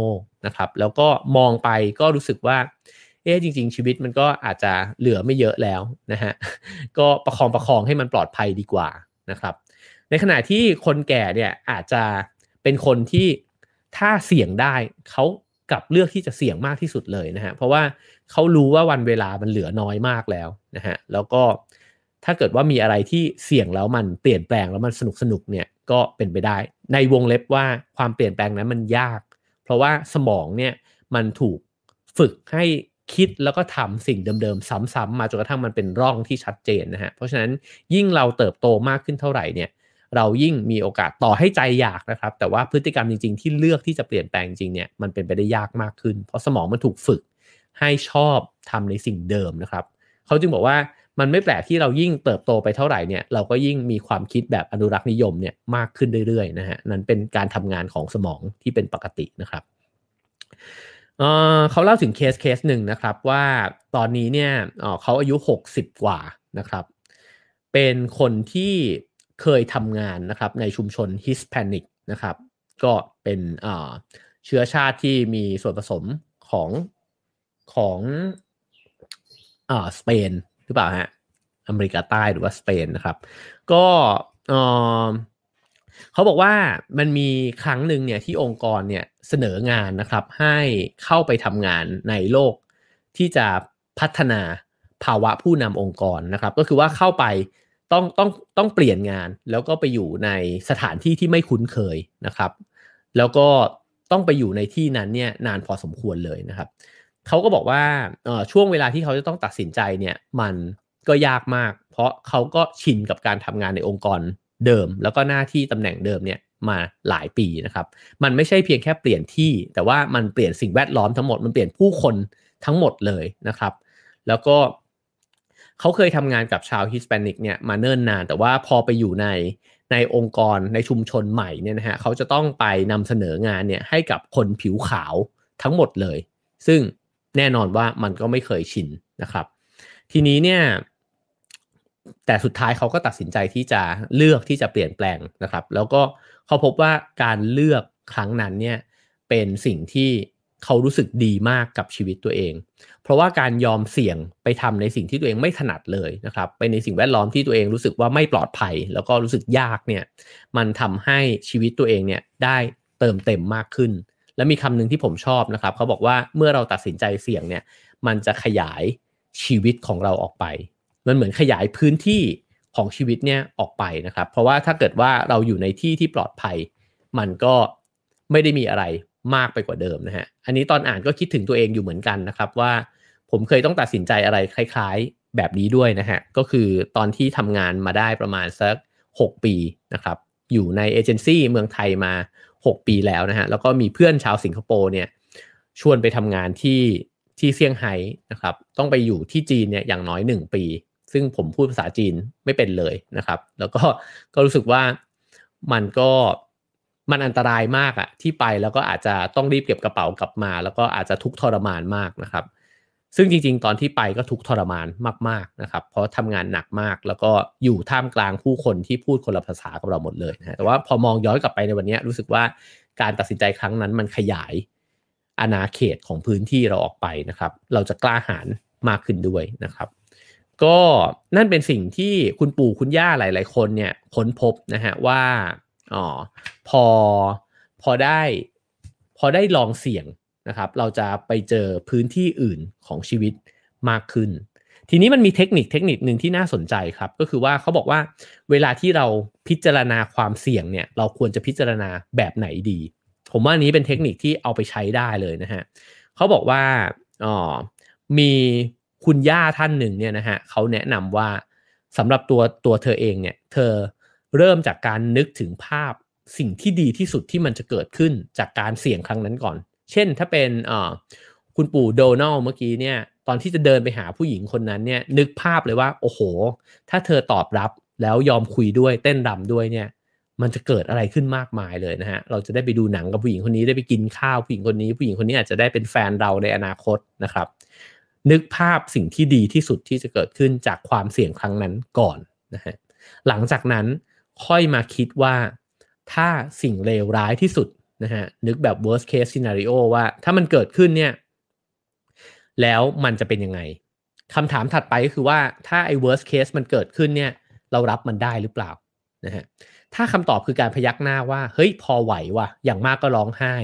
นะครับ แล้วก็มองไปก็รู้สึกว่าเอ๊จริง ๆ ชีวิตมันก็อาจจะเหลือไม่เยอะแล้วนะฮะก็ประคองประคองให้มันปลอดภัยดีกว่านะครับ ในขณะที่คนแก่เนี่ยอาจจะเป็นคนที่ถ้าเสี่ยงได้เขา กับเลือกที่จะเสี่ยงมากที่สุดเลยนะฮะเพราะว่าเขารู้ว่าวันเวลามันเหลือน้อยมากแล้วนะฮะแล้วก็ถ้าเกิดว่ามีอะไรที่เสี่ยงแล้วมันเปลี่ยนแปลงแล้วมันสนุกสนุกเนี่ยก็เป็นไปได้ ในวงเล็บว่าความเปลี่ยนแปลงนั้นมันยาก เพราะว่าสมองเนี่ยมันถูกฝึกให้คิดแล้วก็ทำสิ่งเดิมๆ ซ้ำๆมาจนกระทั่งมันเป็นร่องที่ชัดเจนนะฮะเพราะฉะนั้นยิ่งเราเติบโตมากขึ้นเท่าไหร่เนี่ย เรายิ่งมีโอกาสต่อให้ใจอยากนะครับ แต่ว่าพฤติกรรมจริงๆ ที่เลือกที่จะเปลี่ยนแปลงจริงเนี่ยมันเป็นไปได้ยากมากขึ้น เพราะสมองมันถูกฝึกให้ชอบทำในสิ่งเดิมนะครับเขาจึงบอกว่ามันไม่แปลกที่เรายิ่งเติบโตไปเท่าไหร่เนี่ยเราก็ยิ่งมีความคิดแบบอนุรักษ์นิยมเนี่ยมากขึ้นเรื่อยๆนะฮะนั้นเป็นการทำงานของสมองที่เป็นปกตินะครับเขาเล่าถึงเคสเคสหนึ่งนะครับว่าตอนนี้เนี่ยเขาอายุ 60 กว่านะครับ เป็นคนที่ เคยทำงานนะครับในชุมชน Hispanic นะครับก็เป็นเชื้อชาติที่มีส่วนผสมของของอสเปนหรือเปล่าฮะอเมริกาใต้หรือว่าสเปนนะครับ ก็เขาบอกว่ามันมีครั้งหนึ่งเนี่ยที่องค์กรเนี่ยเสนองานนะครับ ให้เข้าไปทำงานในโลกที่จะพัฒนาภาวะผู้นำองค์กรนะครับ ก็คือว่าเข้าไป ต้องต้องต้องเปลี่ยนงานแล้วก็ไปอยู่ในสถานที่ที่ไม่คุ้นเคยนะครับ แล้วก็ต้องไปอยู่ในที่นั้นเนี่ยนานพอสมควรเลยนะครับเขาก็บอกว่าช่วงเวลาที่เขาจะต้องตัดสินใจเนี่ยมันก็ยากมาก เพราะเขาก็ชินกับการทำงานในองค์กรเดิม แล้วก็หน้าที่ตำแหน่งเดิมเนี่ยมาหลายปีนะครับ มันไม่ใช่เพียงแค่เปลี่ยนที่ แต่ว่ามันเปลี่ยนสิ่งแวดล้อมทั้งหมด มันเปลี่ยนผู้คนทั้งหมดเลยนะครับ แล้วก็ เขาเคยทำงานกับชาวฮิสแปนิกเนี่ยมาเนิ่นนาน แต่ว่าพอไปอยู่ในในองค์กรในชุมชนใหม่เนี่ยนะฮะเขาจะต้องไปนำเสนองานเนี่ยให้กับคนผิวขาวทั้งหมดเลย ซึ่งแน่นอนว่ามันก็ไม่เคยชินนะครับ ทีนี้เนี่ยแต่สุดท้ายเขาก็ตัดสินใจที่จะเลือกที่จะเปลี่ยนแปลงนะครับ แล้วก็เขาพบว่าการเลือกครั้งนั้นเนี่ยเป็นสิ่งที่ เขารู้สึกดีมากกับชีวิตตัวเอง เพราะว่าการยอมเสี่ยงไปทำในสิ่งที่ตัวเองไม่ถนัดเลยนะครับ ไปในสิ่งแวดล้อมที่ตัวเองรู้สึกว่าไม่ปลอดภัย แล้วก็รู้สึกยากเนี่ย มันทำให้ชีวิตตัวเองเนี่ยได้เติมเต็มมากขึ้น และมีคำหนึ่งที่ผมชอบนะครับ เขาบอกว่าเมื่อเราตัดสินใจเสี่ยงเนี่ย มันจะขยายชีวิตของเราออกไป มันเหมือนขยายพื้นที่ของชีวิตเนี่ยออกไปนะครับ เพราะว่าถ้าเกิดว่าเราอยู่ในที่ที่ปลอดภัย มันก็ไม่ได้มีอะไร มากไปกว่าเดิมนะฮะ อันนี้ตอนอ่านก็คิดถึงตัวเองอยู่เหมือนกันนะครับว่าผมเคยต้องตัดสินใจอะไรคล้ายๆแบบนี้ด้วยนะฮะ ก็คือตอนที่ทำงานมาได้ประมาณสัก 6 ปีนะครับ อยู่ในเอเจนซี่เมืองไทยมา 6 ปีแล้วนะฮะ แล้วก็มีเพื่อนชาวสิงคโปร์เนี่ยชวนไปทำงานที่ที่เซี่ยงไฮ้นะครับ ต้องไปอยู่ที่จีนเนี่ยอย่างน้อย 1 ปี ซึ่งผมพูดภาษาจีนไม่เป็นเลยนะครับ แล้วก็ก็รู้สึกว่ามันก็ มันอันตรายมากอะที่ไปแล้วก็อาจจะต้องรีบเก็บกระเป๋ากลับมา แล้วก็อาจจะทุกทรมานมากนะครับ ซึ่งจริง ๆ ตอนที่ไปก็ทุกทรมานมากๆนะครับ เพราะทำงานหนักมาก แล้วก็อยู่ท่ามกลางผู้คนที่พูดคนละภาษากับเราหมดเลยนะแต่ว่าพอมองย้อนกลับไปในวันนี้รู้สึกว่าการตัดสินใจครั้งนั้นมันขยายอาณาเขตของพื้นที่เราออกไปนะครับ เราจะกล้าหาญมากขึ้นด้วยนะครับ ก็นั่นเป็นสิ่งที่คุณปู่คุณย่าหลาย ๆ คนเนี่ยค้นพบนะฮะว่า อ๋อพอพอได้พอได้ลองเสี่ยงนะครับ เราจะไปเจอพื้นที่อื่นของชีวิตมากขึ้น ทีนี้มันมีเทคนิคเทคนิคหนึ่งที่น่าสนใจครับ ก็คือว่าเขาบอกว่าเวลาที่เราพิจารณาความเสี่ยงเนี่ย เราควรจะพิจารณาแบบไหนดี ผมว่านี้เป็นเทคนิคที่เอาไปใช้ได้เลยนะฮะเขาบอกว่าอ๋อมีคุณย่าท่านหนึ่งเนี่ยนะฮะเขาแนะนำว่าสำหรับตัวตัวเธอเองเนี่ย เธอ เริ่มจากการนึกถึงภาพสิ่งที่ดีที่สุดที่มันจะเกิดขึ้นจากการเสี่ยงครั้งนั้นก่อน เช่นถ้าเป็นคุณปู่โดนัลเมื่อกี้เนี่ยตอนที่จะเดินไปหาผู้หญิงคนนั้นเนี่ยนึกภาพเลยว่า โอ้โห ถ้าเธอตอบรับแล้วยอมคุยด้วยเต้นรำด้วยเนี่ย มันจะเกิดอะไรขึ้นมากมายเลยนะฮะ เราจะได้ไปดูหนังกับผู้หญิงคนนี้ได้ไปกินข้าวผู้หญิงคนนี้ ผู้หญิงคนนี้อาจจะได้เป็นแฟนเราในอนาคตนะครับ นึกภาพสิ่งที่ดีที่สุดที่จะเกิดขึ้นจากความเสี่ยงครั้งนั้นก่อนนะฮะหลังจากนั้น ค่อยมาคิดว่าถ้าสิ่งเลวร้ายที่สุดนะฮะนึกแบบ worst case scenario ว่าถ้ามันเกิดขึ้นเนี่ย แล้วมันจะเป็นยังไงคำถามถัดไปก็คือว่าถ้าไอ้ worst case มันเกิดขึ้นเนี่ย เรารับมันได้หรือเปล่านะฮะถ้าคำตอบคือการพยักหน้าว่า เฮ้ยพอไหวว่ะ อย่างมากก็ร้องไห้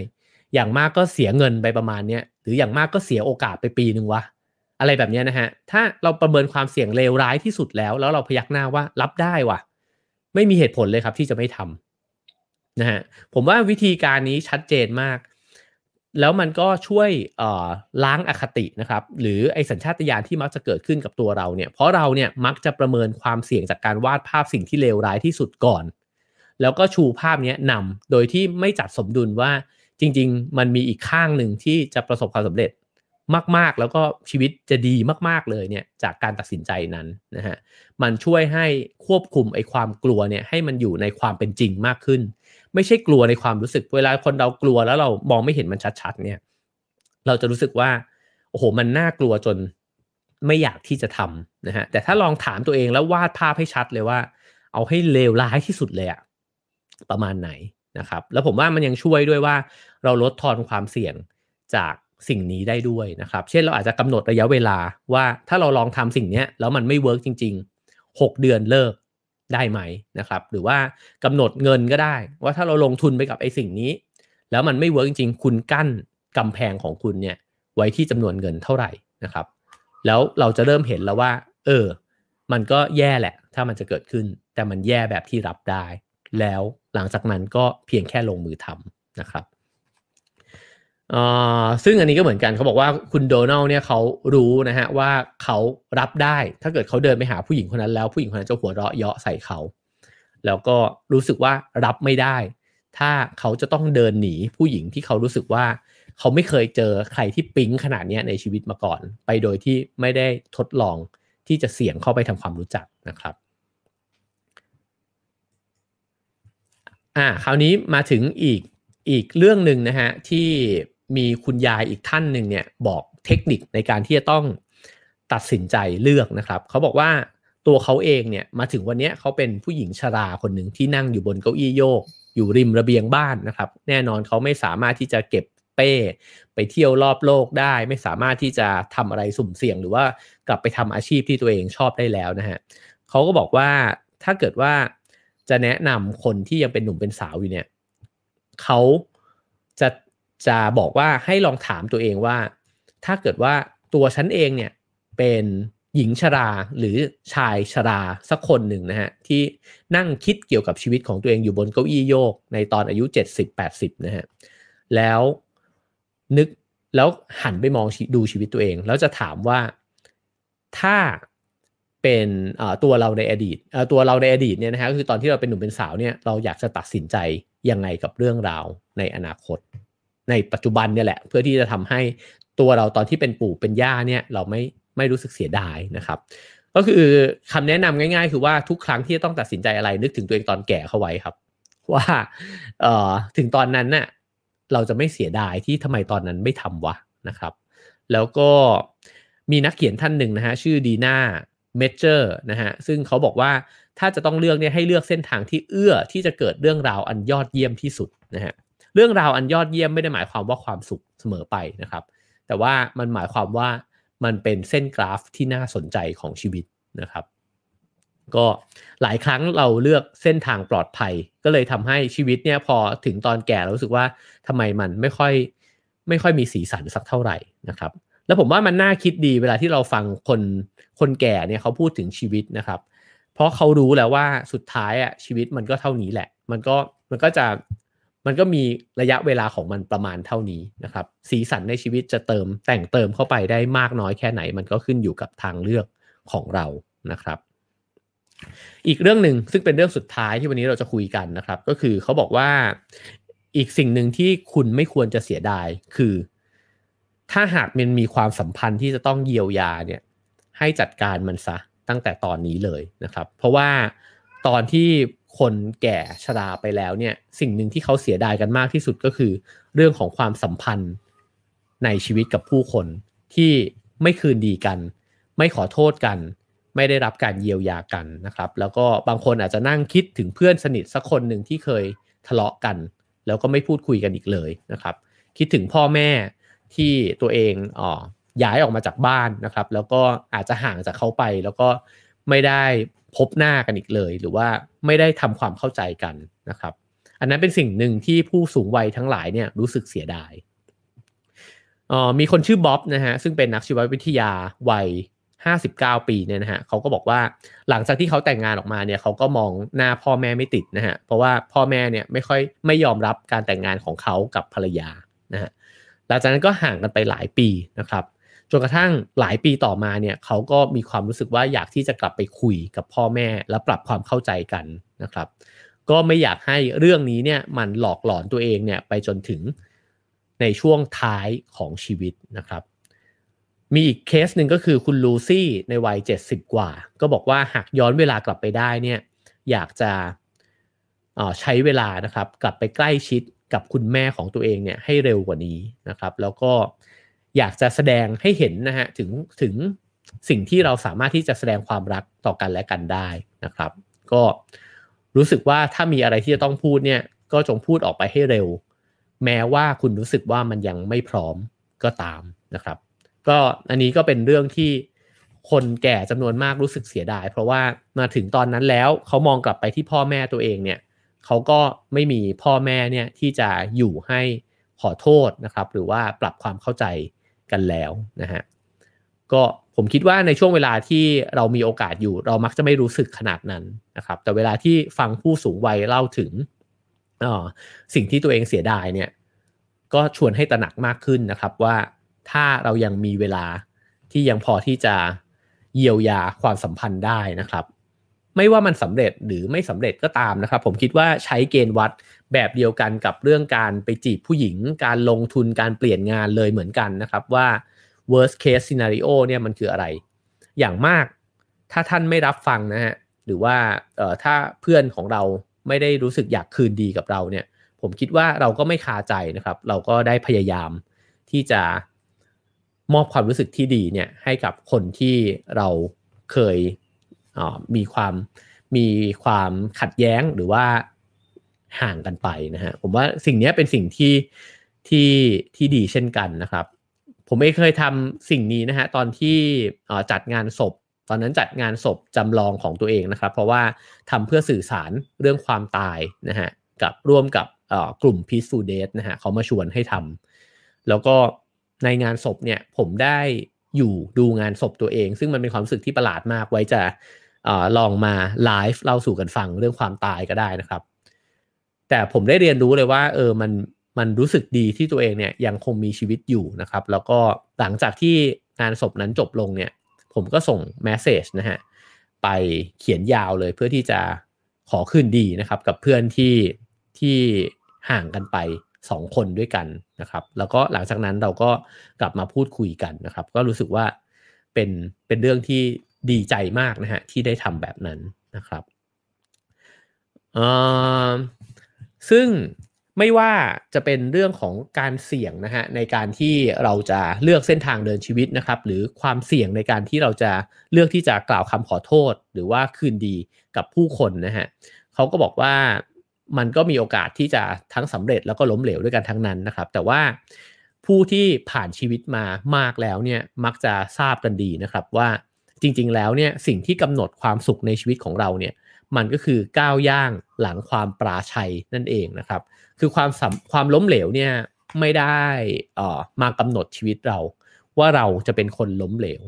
อย่างมากก็เสียเงินไปประมาณเนี้ยหรืออย่างมากก็เสียโอกาสไปปีหนึ่งวะอะไรแบบนี้นะฮะถ้าเราประเมินความเสี่ยงเลวร้ายที่สุดแล้ว แล้วเราพยักหน้าว่ารับได้ว่ะ ไม่มีเหตุผลเลยครับที่จะไม่ทำนะฮะผมว่าวิธีการนี้ชัดเจนมาก แล้วมันก็ช่วยล้างอคตินะครับหรือไอสัญชาตญาณที่มักจะเกิดขึ้นกับตัวเราเนี่ยเพราะเราเนี่ยมักจะประเมินความเสี่ยงจากการวาดภาพสิ่งที่เลวร้ายที่สุดก่อน แล้วก็ชูภาพนี้นำโดยที่ไม่จัดสมดุลว่าจริง ๆ มันมีอีกข้างหนึ่งที่จะประสบความสำเร็จ มากๆ แล้วก็ชีวิตจะดีมาก ๆเลยเนี่ยจากการตัดสินใจนั้นนะฮะมันช่วยให้ควบคุมไอ้ความกลัวเนี่ยให้มันอยู่ในความเป็นจริงมากขึ้น ไม่ใช่กลัวในความรู้สึกเวลาคนเรากลัวแล้วเรามองไม่เห็นมันชัดๆเนี่ยเราจะรู้สึกว่าโอ้โหมันน่ากลัวจนไม่อยากที่จะทำนะฮะแต่ถ้าลองถามตัวเองแล้ววาดภาพให้ชัดเลยว่า เอาให้เลวร้ายที่สุดเลยอะประมาณไหนนะครับ แล้วผมว่ามันยังช่วยด้วยว่าเราลดทอนความเสี่ยงจาก สิ่งนี้ได้ด้วยนะครับ เช่นเราอาจจะกำหนดระยะเวลาว่าถ้าเราลองทำสิ่งนี้แล้วมันไม่เวิร์กจริง ๆ 6 เดือนเลิกได้ไหมนะครับ หรือว่ากำหนดเงินก็ได้ ว่าถ้าเราลงทุนไปกับไอ้สิ่งนี้ แล้วมันไม่เวิร์กจริง ๆ คุณกั้นกำแพงของคุณเนี่ยไว้ที่จำนวนเงินเท่าไหร่นะครับ แล้วเราจะเริ่มเห็นแล้วว่า เออ มันก็แย่แหละ ถ้ามันจะเกิดขึ้น แต่มันแย่แบบที่รับได้ แล้วหลังจากนั้นก็เพียงแค่ลงมือทำนะครับ ซึ่งอันนี้ก็เหมือนกันเขาบอกว่าคุณโดนัลเนี่ยเขารู้นะฮะว่าเขารับได้ ถ้าเกิดเขาเดินไปหาผู้หญิงคนนั้นแล้วผู้หญิงคนนั้นจะหัวเราะเยาะใส่เขา แล้วก็รู้สึกว่ารับไม่ได้ ถ้าเขาจะต้องเดินหนีผู้หญิงที่เขารู้สึกว่า เขาไม่เคยเจอใครที่ปิ๊งขนาดนี้ในชีวิตมาก่อน ไปโดยที่ไม่ได้ทดลองที่จะเสี่ยงเข้าไปทำความรู้จักนะครับอ่าคราวนี้มาถึงอีกอีกเรื่องหนึ่งนะฮะที่ มีคุณยายอีกท่านหนึ่งเนี่ยบอกเทคนิคในการที่จะต้องตัดสินใจเลือกนะครับเขาบอกว่าตัวเขาเองเนี่ยมาถึงวันนี้เขาเป็นผู้หญิงชราคนหนึ่งที่นั่งอยู่บนเก้าอี้โยก อยู่ริมระเบียงบ้านนะครับ แน่นอนเขาไม่สามารถที่จะเก็บเป้ไปเที่ยวรอบโลกได้ ไม่สามารถที่จะทำอะไรสุ่มเสี่ยง หรือว่ากลับไปทำอาชีพที่ตัวเองชอบได้แล้วนะฮะเขาก็บอกว่าถ้าเกิดว่าจะแนะนำคนที่ยังเป็นหนุ่มเป็นสาวอยู่เนี่ยเขาจะ จะบอกว่าให้ลองถามตัวเองว่า ถ้าเกิดว่าตัวฉันเองเนี่ยเป็นหญิงชราหรือชายชราสักคนหนึ่งนะฮะที่นั่งคิดเกี่ยวกับชีวิตของตัวเองอยู่บนเก้าอี้โยก ในตอนอายุ 70-80นะฮะแล้วนึกแล้วหันไปมองดูชีวิตตัวเอง แล้วจะถามว่าถ้าเป็นตัวเราในอดีตตัวเราในอดีตเนี่ยนะฮะก็คือตอนที่เราเป็นหนุ่มเป็นสาวเนี่ยเราอยากจะตัดสินใจยังไงกับเรื่องราวในอนาคต ในปัจจุบันเนี่ยแหละ เพื่อที่จะทำให้ตัวเราตอนที่เป็นปู่เป็นย่าเนี่ยเราไม่ไม่รู้สึกเสียดายนะครับ ก็คือคำแนะนำง่าย ๆ คือว่าทุกครั้งที่ต้องตัดสินใจอะไรนึกถึงตัวเองตอนแก่เข้าไว้ครับ ว่าเอ่อถึงตอนนั้นน่ะเราจะไม่เสียดายที่ทำไมตอนนั้นไม่ทำวะนะครับ แล้วก็มีนักเขียนท่านหนึ่งนะฮะชื่อดีน่าเมเจอร์นะฮะซึ่งเขาบอกว่าถ้าจะต้องเลือกเนี่ยให้เลือกเส้นทางที่เอื้อที่จะเกิดเรื่องราวอันยอดเยี่ยมที่สุดนะฮะ เรื่องราวอันยอดเยี่ยมไม่ได้หมายความว่าความสุขเสมอไปนะครับ แต่ว่ามันหมายความว่ามันเป็นเส้นกราฟที่น่าสนใจของชีวิตนะครับ ก็หลายครั้งเราเลือกเส้นทางปลอดภัย ก็เลยทำให้ชีวิตเนี่ยพอถึงตอนแก่เรารู้สึกว่าทำไมมันไม่ค่อยไม่ค่อยมีสีสันสักเท่าไหร่นะครับ แล้วผมว่ามันน่าคิดดีเวลาที่เราฟังคนคนแก่เนี่ยเขาพูดถึงชีวิตนะครับ เพราะเขารู้แล้วว่าสุดท้ายอะชีวิตมันก็เท่านี้แหละ มันก็มันก็จะ มันก็มีระยะเวลาของมันประมาณเท่านี้นะครับ สีสันในชีวิตจะเติมแต่งเติมเข้าไปได้มากน้อยแค่ไหน มันก็ขึ้นอยู่กับทางเลือกของเรานะครับ อีกเรื่องหนึ่งซึ่งเป็นเรื่องสุดท้ายที่วันนี้เราจะคุยกันนะครับ ก็คือเขาบอกว่าอีกสิ่งหนึ่งที่คุณไม่ควรจะเสียดายคือ ถ้าหากมันมีความสัมพันธ์ที่จะต้องเยียวยาเนี่ยให้จัดการมันซะตั้งแต่ตอนนี้เลยนะครับ เพราะว่าตอนที่ คนแก่ชราไปแล้วเนี่ย สิ่งหนึ่งที่เขาเสียดายกันมากที่สุดก็คือ เรื่องของความสัมพันธ์ในชีวิตกับผู้คนที่ไม่คืนดีกัน ไม่ขอโทษกัน ไม่ได้รับการเยียวยากันนะครับ แล้วก็บางคนอาจจะนั่งคิดถึงเพื่อนสนิทสักคนหนึ่งที่เคยทะเลาะกัน แล้วก็ไม่พูดคุยกันอีกเลยนะครับ คิดถึงพ่อแม่ที่ตัวเองอ๋อย้ายออกมาจากบ้านนะครับ แล้วก็อาจจะห่างจากเขาไปแล้วก็ไม่ได้ พบหน้ากันอีกเลย หรือว่าไม่ได้ทำความเข้าใจกันนะครับ อันนั้นเป็นสิ่งหนึ่งที่ผู้สูงวัยทั้งหลายเนี่ยรู้สึกเสียดายออมีคนชื่อบ๊อบนะฮะซึ่งเป็นนักชีววิทยาวัย 59 ปีเนี่ยนะฮะเขาก็บอกว่าหลังจากที่เขาแต่งงานออกมาเนี่ยเขาก็มองหน้าพ่อแม่ไม่ติดนะฮะเพราะว่าพ่อแม่เนี่ยไม่ค่อยไม่ยอมรับการแต่งงานของเขากับภรรยานะฮะหลังจากนั้นก็ห่างกันไปหลายปีนะครับ จนกระทั่งหลายปีต่อมาเนี่ยเขาก็มีความรู้สึกว่าอยากที่จะกลับไปคุยกับพ่อแม่และปรับความเข้าใจกันนะครับ ก็ไม่อยากให้เรื่องนี้เนี่ยมันหลอกหลอนตัวเองเนี่ยไปจนถึงในช่วงท้ายของชีวิตนะครับ มีอีกเคสหนึ่งก็คือคุณลูซี่ในวัย 70 กว่า ก็บอกว่าหากย้อนเวลากลับไปได้เนี่ยอยากจะใช้เวลานะครับ กลับไปใกล้ชิดกับคุณแม่ของตัวเองเนี่ยให้เร็วกว่านี้นะครับ แล้วก็ อยากจะแสดงให้เห็นนะฮะถึงถึงสิ่งที่เราสามารถที่จะแสดงความรักต่อกันและกันได้นะครับ ก็รู้สึกว่าถ้ามีอะไรที่จะต้องพูดเนี่ยก็จงพูดออกไปให้เร็ว แม้ว่าคุณรู้สึกว่ามันยังไม่พร้อมก็ตามนะครับ ก็อันนี้ก็เป็นเรื่องที่คนแก่จำนวนมากรู้สึกเสียดาย เพราะว่ามาถึงตอนนั้นแล้วเขามองกลับไปที่พ่อแม่ตัวเองเนี่ยเขาก็ไม่มีพ่อแม่เนี่ยที่จะอยู่ให้ขอโทษนะครับ หรือว่าปรับความเข้าใจ กันแล้วนะฮะก็ผมคิดว่าในช่วงเวลาที่เรามีโอกาสอยู่ เรามักจะไม่รู้สึกขนาดนั้นนะครับ แต่เวลาที่ฟังผู้สูงวัยเล่าถึงสิ่งที่ตัวเองเสียดายเนี่ย ก็ชวนให้ตระหนักมากขึ้นนะครับว่าถ้าเรายังมีเวลาที่ยังพอที่จะเยียวยาความสัมพันธ์ได้นะครับ ไม่ว่ามันสำเร็จหรือไม่สำเร็จก็ตามนะครับ ผมคิดว่าใช้เกณฑ์วัดแบบเดียวกันกับเรื่องการไปจีบผู้หญิง การลงทุนการเปลี่ยนงานเลยเหมือนกันนะครับว่า worst case scenario เนี่ยมันคืออะไร อย่างมากถ้าท่านไม่รับฟังนะฮะหรือว่าเอ่อถ้าเพื่อนของเราไม่ได้รู้สึกอยากคืนดีกับเราเนี่ย ผมคิดว่าเราก็ไม่คาใจนะครับ เราก็ได้พยายามที่จะมอบความรู้สึกที่ดีเนี่ยให้กับคนที่เราเคย มีความมีความขัดแย้งหรือว่าห่างกันไปนะฮะผมว่าสิ่งนี้เป็นสิ่งที่ที่ที่ดีเช่นกันนะครับ ผมเองเคยทำสิ่งนี้นะฮะตอนที่จัดงานศพ ตอนนั้นจัดงานศพจำลองของตัวเองนะครับ เพราะว่าทำเพื่อสื่อสารเรื่องความตายนะฮะกับร่วมกับกลุ่ม Peaceful d a t นะฮะเขามาชวนให้ทำแล้วก็ในงานศพเนี่ยผมได้ อยู่ดูงานศพตัวเอง ซึ่งมันเป็นความรู้สึกที่ประหลาดมากไว้จะอลองมาไลฟ์เล่าสู่กันฟังเรื่องความตายก็ได้นะครับ แต่ผมได้เรียนรู้เลยว่า เออมันมันรู้สึกดีที่ตัวเองเนี่ยยังคงมีชีวิตอยู่นะครับ แล้วก็หลังจากที่งานศพนั้นจบลงเนี่ย ผมก็ส่งแมสเซจนะฮะไปเขียนยาวเลยเพื่อที่จะขอคืนดีนะครับ กับเพื่อนที่ที่ห่างกันไป สองคนด้วยกันนะครับ แล้วก็หลังจากนั้นเราก็กลับมาพูดคุยกันนะครับ ก็รู้สึกว่าเป็นเป็นเรื่องที่ดีใจมากนะฮะที่ได้ทำแบบนั้นนะครับซึ่งไม่ว่าจะเป็นเรื่องของการเสี่ยงนะฮะในการที่เราจะเลือกเส้นทางเดินชีวิตนะครับ หรือความเสี่ยงในการที่เราจะเลือกที่จะกล่าวคำขอโทษ หรือว่าคืนดีกับผู้คนนะฮะเขาก็บอกว่า มันก็มีโอกาสที่จะทั้งสำเร็จแล้วก็ล้มเหลวด้วยกันทั้งนั้นนะครับ แต่ว่าผู้ที่ผ่านชีวิตมามากแล้วเนี่ยมักจะทราบกันดีนะครับว่าจริงๆแล้วเนี่ยสิ่งที่กำหนดความสุขในชีวิตของเราเนี่ยมันก็คือก้าวย่างหลังความปราชัยนั่นเองนะครับ คือความความล้มเหลวเนี่ยไม่ได้เอ่อมากำหนดชีวิตเรา ว่าเราจะเป็นคนล้มเหลว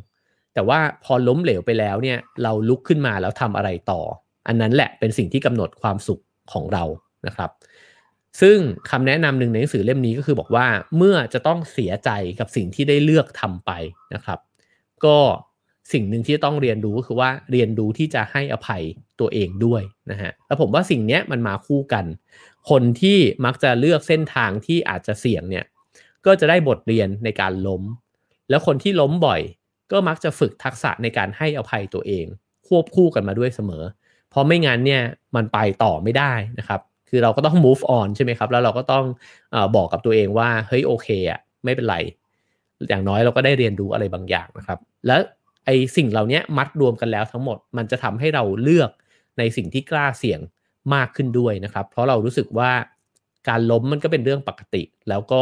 แต่ว่าพอล้มเหลวไปแล้วเนี่ยเราลุกขึ้นมาแล้วทำอะไรต่อ อันนั้นแหละเป็นสิ่งที่กำหนดความสุข ของเรานะครับ ซึ่งคำแนะนำหนึ่งในหนังสือเล่มนี้ก็คือบอกว่าเมื่อจะต้องเสียใจกับสิ่งที่ได้เลือกทำไปนะครับ ก็สิ่งหนึ่งที่ต้องเรียนรู้ก็คือว่าเรียนรู้ที่จะให้อภัยตัวเองด้วยนะฮะแล้วผมว่าสิ่งนี้มันมาคู่กัน คนที่มักจะเลือกเส้นทางที่อาจจะเสี่ยงเนี่ยก็จะได้บทเรียนในการล้ม แล้วคนที่ล้มบ่อย ก็มักจะฝึกทักษะในการให้อภัยตัวเอง ควบคู่กันมาด้วยเสมอ เพราะไม่งั้นเนี่ยมันไปต่อไม่ได้นะครับ คือเราก็ต้อง move on ใช่ไหมครับ แล้วเราก็ต้องอบอกกับตัวเองว่าเฮ้ยโอเคอะไม่เป็นไร อย่างน้อยเราก็ได้เรียนรู้อะไรบางอย่างนะครับ แล้วไอสิ่งเหล่านี้มัดรวมกันแล้วทั้งหมดมันจะทำให้เราเลือกในสิ่งที่กล้าเสี่ยงมากขึ้นด้วยนะครับ เพราะเรารู้สึกว่าการล้มมันก็เป็นเรื่องปกติ แล้วก็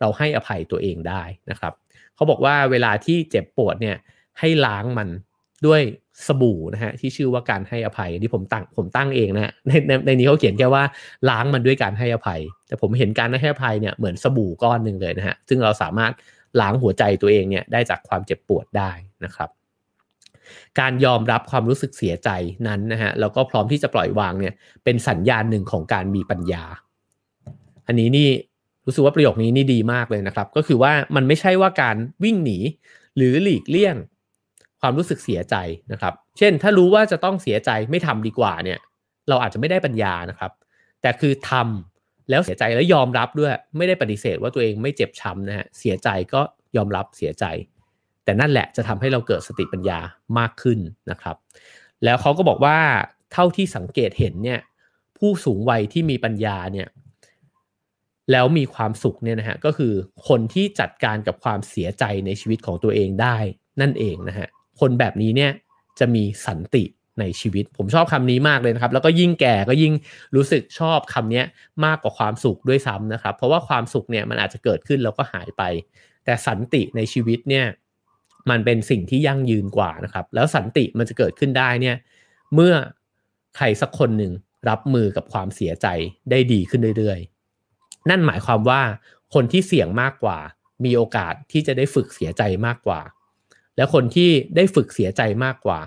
เราให้อภัยตัวเองได้นะครับ เขาบอกว่าเวลาที่เจ็บปวดเนี่ยให้ล้างมันด้วย สบู่นะฮะที่ชื่อว่าการให้อภัยที่ผมตั้งผมตั้งเองนะในในในนี้เขาเขียนแค่ว่าล้างมันด้วยการให้อภัย แต่ผมเห็นการให้อภัยเนี่ยเหมือนสบู่ก้อนหนึ่งเลยนะฮะซึ่งเราสามารถล้างหัวใจตัวเองเนี่ยได้จากความเจ็บปวดได้นะครับการยอมรับความรู้สึกเสียใจนั้นนะฮะแล้วก็พร้อมที่จะปล่อยวางเนี่ยเป็นสัญญาณหนึ่งของการมีปัญญา อันนี้นี่รู้สึกว่าประโยคนี้นี่ดีมากเลยนะครับ ก็คือว่ามันไม่ใช่ว่าการวิ่งหนีหรือหลีกเลี่ยง ความรู้สึกเสียใจนะครับ เช่น ถ้ารู้ว่าจะต้องเสียใจไม่ทำดีกว่าเนี่ย เราอาจจะไม่ได้ปัญญานะครับ แต่คือทำแล้วเสียใจแล้วยอมรับด้วย ไม่ได้ปฏิเสธว่าตัวเองไม่เจ็บช้ำนะฮะเสียใจก็ยอมรับเสียใจ แต่นั่นแหละจะทำให้เราเกิดสติปัญญามากขึ้นนะครับ แล้วเขาก็บอกว่าเท่าที่สังเกตเห็นเนี่ยผู้สูงวัยที่มีปัญญาเนี่ยแล้วมีความสุขเนี่ยนะฮะก็คือคนที่จัดการกับความเสียใจในชีวิตของตัวเองได้นั่นเองนะฮะ คนแบบนี้เนี่ยจะมีสันติในชีวิต ผมชอบคำนี้มากเลยนะครับ แล้วก็ยิ่งแก่ก็ยิ่งรู้สึกชอบคำนี้มากกว่าความสุขด้วยซ้ำนะครับ เพราะว่าความสุขเนี่ยมันอาจจะเกิดขึ้นแล้วก็หายไป แต่สันติในชีวิตเนี่ยมันเป็นสิ่งที่ยั่งยืนกว่านะครับ แล้วสันติมันจะเกิดขึ้นได้เนี่ยเมื่อใครสักคนหนึ่งรับมือกับความเสียใจได้ดีขึ้นเรื่อยๆ นั่นหมายความว่าคนที่เสี่ยงมากกว่า มีโอกาสที่จะได้ฝึกเสียใจมากกว่า แล้วคนที่ได้ฝึกเสียใจมากกว่า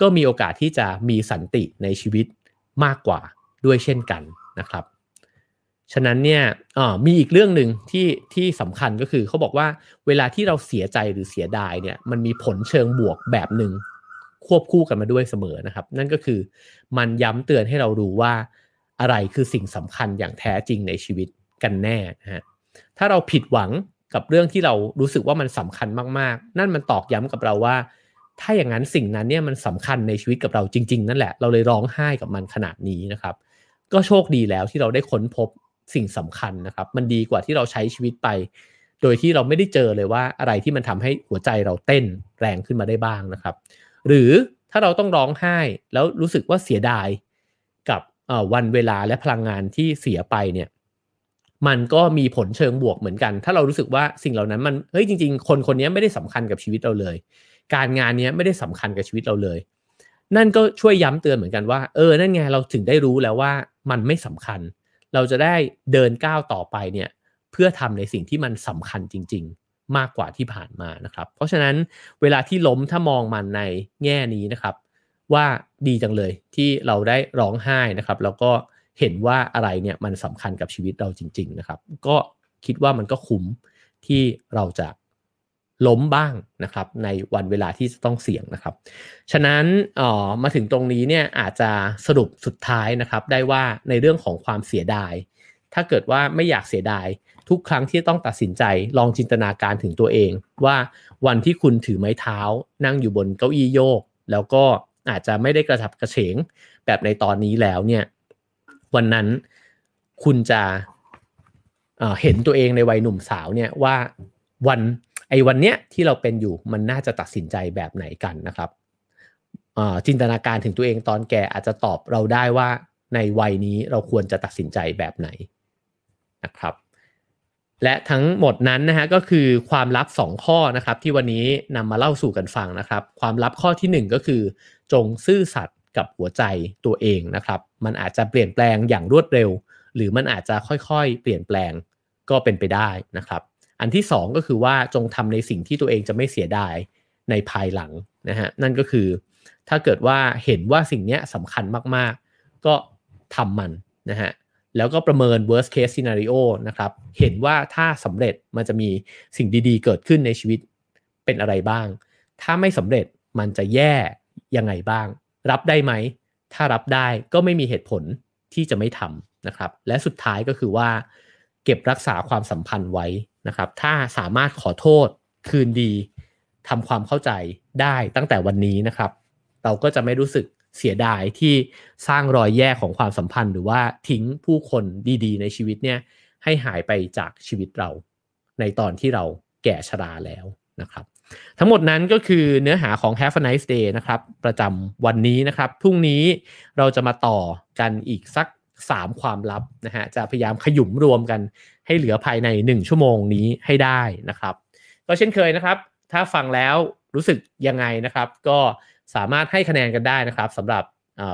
ก็มีโอกาสที่จะมีสันติในชีวิตมากกว่าด้วยเช่นกันนะครับ ฉะนั้นเนี่ยมีอีกเรื่องหนึ่งที่ที่สำคัญก็คือเขาบอกว่าเวลาที่เราเสียใจหรือเสียดายเนี่ยมันมีผลเชิงบวกแบบหนึ่งควบคู่กันมาด้วยเสมอนะครับ นั่นก็คือมันย้ำเตือนให้เรารู้ว่าอะไรคือสิ่งสำคัญอย่างแท้จริงในชีวิตกันแน่นะฮะถ้าเราผิดหวัง กับเรื่องที่เรารู้สึกว่ามันสำคัญมากๆ นั่นมันตอกย้ำกับเราว่า ถ้าอย่างนั้นสิ่งนั้นเนี่ยมันสำคัญในชีวิตกับเราจริง ๆ นั่นแหละเราเลยร้องไห้กับมันขนาดนี้นะครับ ก็โชคดีแล้วที่เราได้ค้นพบสิ่งสำคัญนะครับ มันดีกว่าที่เราใช้ชีวิตไป โดยที่เราไม่ได้เจอเลยว่าอะไรที่มันทำให้หัวใจเราเต้นแรงขึ้นมาได้บ้างนะครับ หรือถ้าเราต้องร้องไห้แล้วรู้สึกว่าเสียดายกับวันเวลาและพลังงานที่เสียไปเนี่ย มันก็มีผลเชิงบวกเหมือนกัน ถ้าเรารู้สึกว่าสิ่งเหล่านั้นมันเฮ้ยจริง ๆ คนคนนี้ไม่ได้สำคัญกับชีวิตเราเลย การงานนี้ไม่ได้สำคัญกับชีวิตเราเลย นั่นก็ช่วยย้ำเตือนเหมือนกันว่าเออนั่นไงเราถึงได้รู้แล้วว่ามันไม่สำคัญ เราจะได้เดินก้าวต่อไปเนี่ยเพื่อทำในสิ่งที่มันสำคัญจริง ๆ มากกว่าที่ผ่านมานะครับ เพราะฉะนั้นเวลาที่ล้มถ้ามองมันในแง่นี้นะครับ ว่าดีจังเลยที่เราได้ร้องไห้นะครับ แล้วก็เเห็นว่าอะไรเนี่ยมันสำคัญกับชีวิตเราจริง ๆนะครับ ก็คิดว่ามันก็คุ้มที่เราจะล้มบ้างนะครับ ในวันเวลาที่จะต้องเสี่ยงนะครับ ฉะนั้นออมาถึงตรงนี้เนี่ยอาจจะสรุปสุดท้ายนะครับ ได้ว่าในเรื่องของความเสียดาย ถ้าเกิดว่าไม่อยากเสียดาย ทุกครั้งที่ต้องตัดสินใจลองจินตนาการถึงตัวเอง ว่าวันที่คุณถือไม้เท้า นั่งอยู่บนเก้าอี้โยก แล้วก็อาจจะไม่ได้กระฉับกระเฉงแบบในตอนนี้แล้วเนี่ย วันนั้นคุณจะเห็นตัวเองในวัยหนุ่มสาวเนี่ยว่าวันไอ้วันเนี้ยที่เราเป็นอยู่มันน่าจะตัดสินใจแบบไหนกันนะครับจินตนาการถึงตัวเองตอนแก่อาจจะตอบเราได้ว่าในวัยนี้เราควรจะตัดสินใจแบบไหนนะครับ และทั้งหมดนั้นนะฮะก็คือความลับ 2 ข้อนะครับ ที่วันนี้นำมาเล่าสู่กันฟังนะครับ ความลับข้อที่ 1 ก็คือ จงซื่อสัตย์ กับหัวใจตัวเองนะครับ มันอาจจะเปลี่ยนแปลงอย่างรวดเร็ว หรือมันอาจจะค่อยๆ เปลี่ยนแปลงก็เป็นไปได้นะครับ อันที่ 2 ก็คือว่าจงทำในสิ่งที่ตัวเองจะไม่เสียดายในภายหลังนะฮะนั่นก็คือ ถ้าเกิดว่าเห็นว่าสิ่งนี้สำคัญมากๆ ก็ทำมันนะฮะแล้วก็ประเมิน worst case scenario นะครับ เห็นว่าถ้าสำเร็จมันจะมีสิ่งดีๆ เกิดขึ้นในชีวิตเป็นอะไรบ้าง ถ้าไม่สำเร็จมันจะแย่ยังไงบ้าง รับได้ไหม ถ้ารับได้ก็ไม่มีเหตุผลที่จะไม่ทำนะครับ และสุดท้ายก็คือว่า เก็บรักษาความสัมพันธ์ไว้นะครับ ถ้าสามารถขอโทษคืนดีทำความเข้าใจได้ตั้งแต่วันนี้นะครับ เราก็จะไม่รู้สึกเสียดายที่สร้างรอยแยกของความสัมพันธ์ หรือว่าทิ้งผู้คนดีๆ ในชีวิตเนี่ยให้หายไปจากชีวิตเรา ในตอนที่เราแก่ชราแล้วนะครับ ทั้งหมดนั้นก็คือเนื้อหาของ Have a nice day นะครับ ประจำวันนี้นะครับพรุ่งนี้เราจะมาต่อกันอีกสัก 3 ความลับนะฮะจะพยายามขยุมรวมกันให้เหลือภายใน 1 ชั่วโมงนี้ให้ได้นะครับ ก็เช่นเคยนะครับ ถ้าฟังแล้วรู้สึกยังไงนะครับ ก็สามารถให้คะแนนกันได้นะครับสำหรับ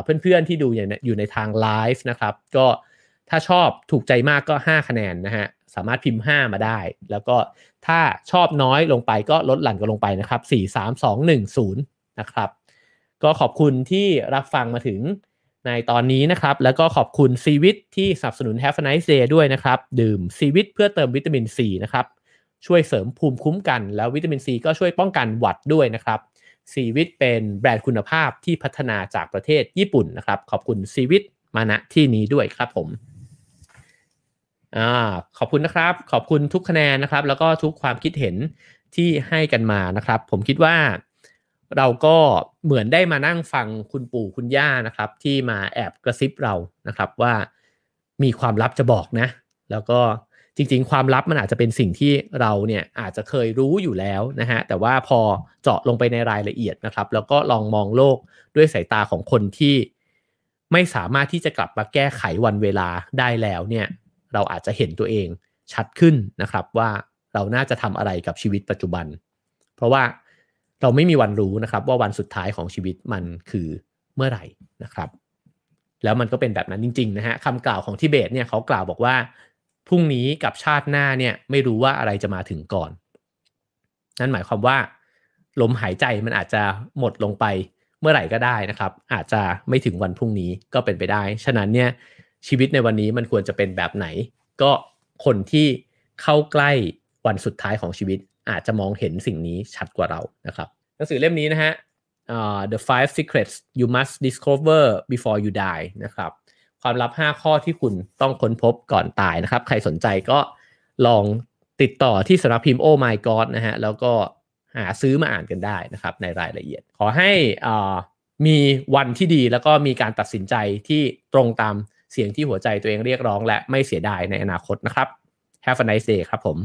เพื่อนๆที่ดูอยู่ในทางไลฟ์นะครับ ก็ถ้าชอบถูกใจมากก็ 5 คะแนนนะฮะ สามารถพิมพ์ 5 มาได้ แล้วก็ถ้าชอบน้อยลงไปก็ลดหลั่นกันลงไปนะครับ 4 3 2 1 0 นะครับ ก็ขอบคุณที่รับฟังมาถึงในตอนนี้นะครับ แล้วก็ขอบคุณซีวิตที่สนับสนุน Have a nice day ด้วยนะครับ ดื่มซีวิตเพื่อเติมวิตามินซีนะครับช่วยเสริมภูมิคุ้มกัน แล้ววิตามินซีก็ช่วยป้องกันหวัดด้วยนะครับซีวิตเป็นแบรนด์คุณภาพที่พัฒนาจากประเทศญี่ปุ่นนะครับ ขอบคุณซีวิตมาณที่นี้ด้วยครับผม อ่าขอบคุณนะครับ ขอบคุณทุกคะแนนนะครับ แล้วก็ทุกความคิดเห็นที่ให้กันมานะครับ ผมคิดว่าเราก็เหมือนได้มานั่งฟังคุณปู่คุณย่านะครับ ที่มาแอบกระซิบเรานะครับว่ามีความลับจะบอกนะ แล้วก็จริงๆ ความลับมันอาจจะเป็นสิ่งที่เราเนี่ยอาจจะเคยรู้อยู่แล้วนะฮะแต่ว่าพอเจาะลงไปในรายละเอียดนะครับ แล้วก็ลองมองโลกด้วยสายตาของคนที่ไม่สามารถที่จะกลับมาแก้ไขวันเวลาได้แล้วเนี่ย เราอาจจะเห็นตัวเองชัดขึ้นนะครับว่าเราน่าจะทำอะไรกับชีวิตปัจจุบัน เพราะว่าเราไม่มีวันรู้นะครับว่าวันสุดท้ายของชีวิตมันคือเมื่อไหร่นะครับ แล้วมันก็เป็นแบบนั้นจริงๆนะฮะคำกล่าวของทิเบตเนี่ยเขากล่าวบอกว่าพรุ่งนี้กับชาติหน้าเนี่ยไม่รู้ว่าอะไรจะมาถึงก่อน นั่นหมายความว่า ลมหายใจมันอาจจะหมดลงไปเมื่อไหร่ก็ได้นะครับ อาจจะไม่ถึงวันพรุ่งนี้ก็เป็นไปได้ ฉะนั้นเนี่ย ชีวิตในวันนี้มันควรจะเป็นแบบไหน ก็คนที่เข้าใกล้วันสุดท้ายของชีวิต อาจจะมองเห็นสิ่งนี้ชัดกว่าเรานะครับ หนังสือเล่มนี้นะฮะ uh, The Five Secrets You Must Discover Before You Die นะครับ ความลับ 5 ข้อที่คุณต้องค้นพบก่อนตายนะครับ ใครสนใจก็ลองติดต่อที่สำนักพิมพ์ Oh My God นะฮะ แล้วก็หาซื้อมาอ่านกันได้นะครับในรายละเอียด ขอให้อ่ามีวันที่ดีแล้วก็มีการตัดสินใจที่ตรงตาม เสียงที่หัวใจตัวเองเรียกร้องและไม่เสียดายในอนาคตนะครับ Have a nice day ครับผม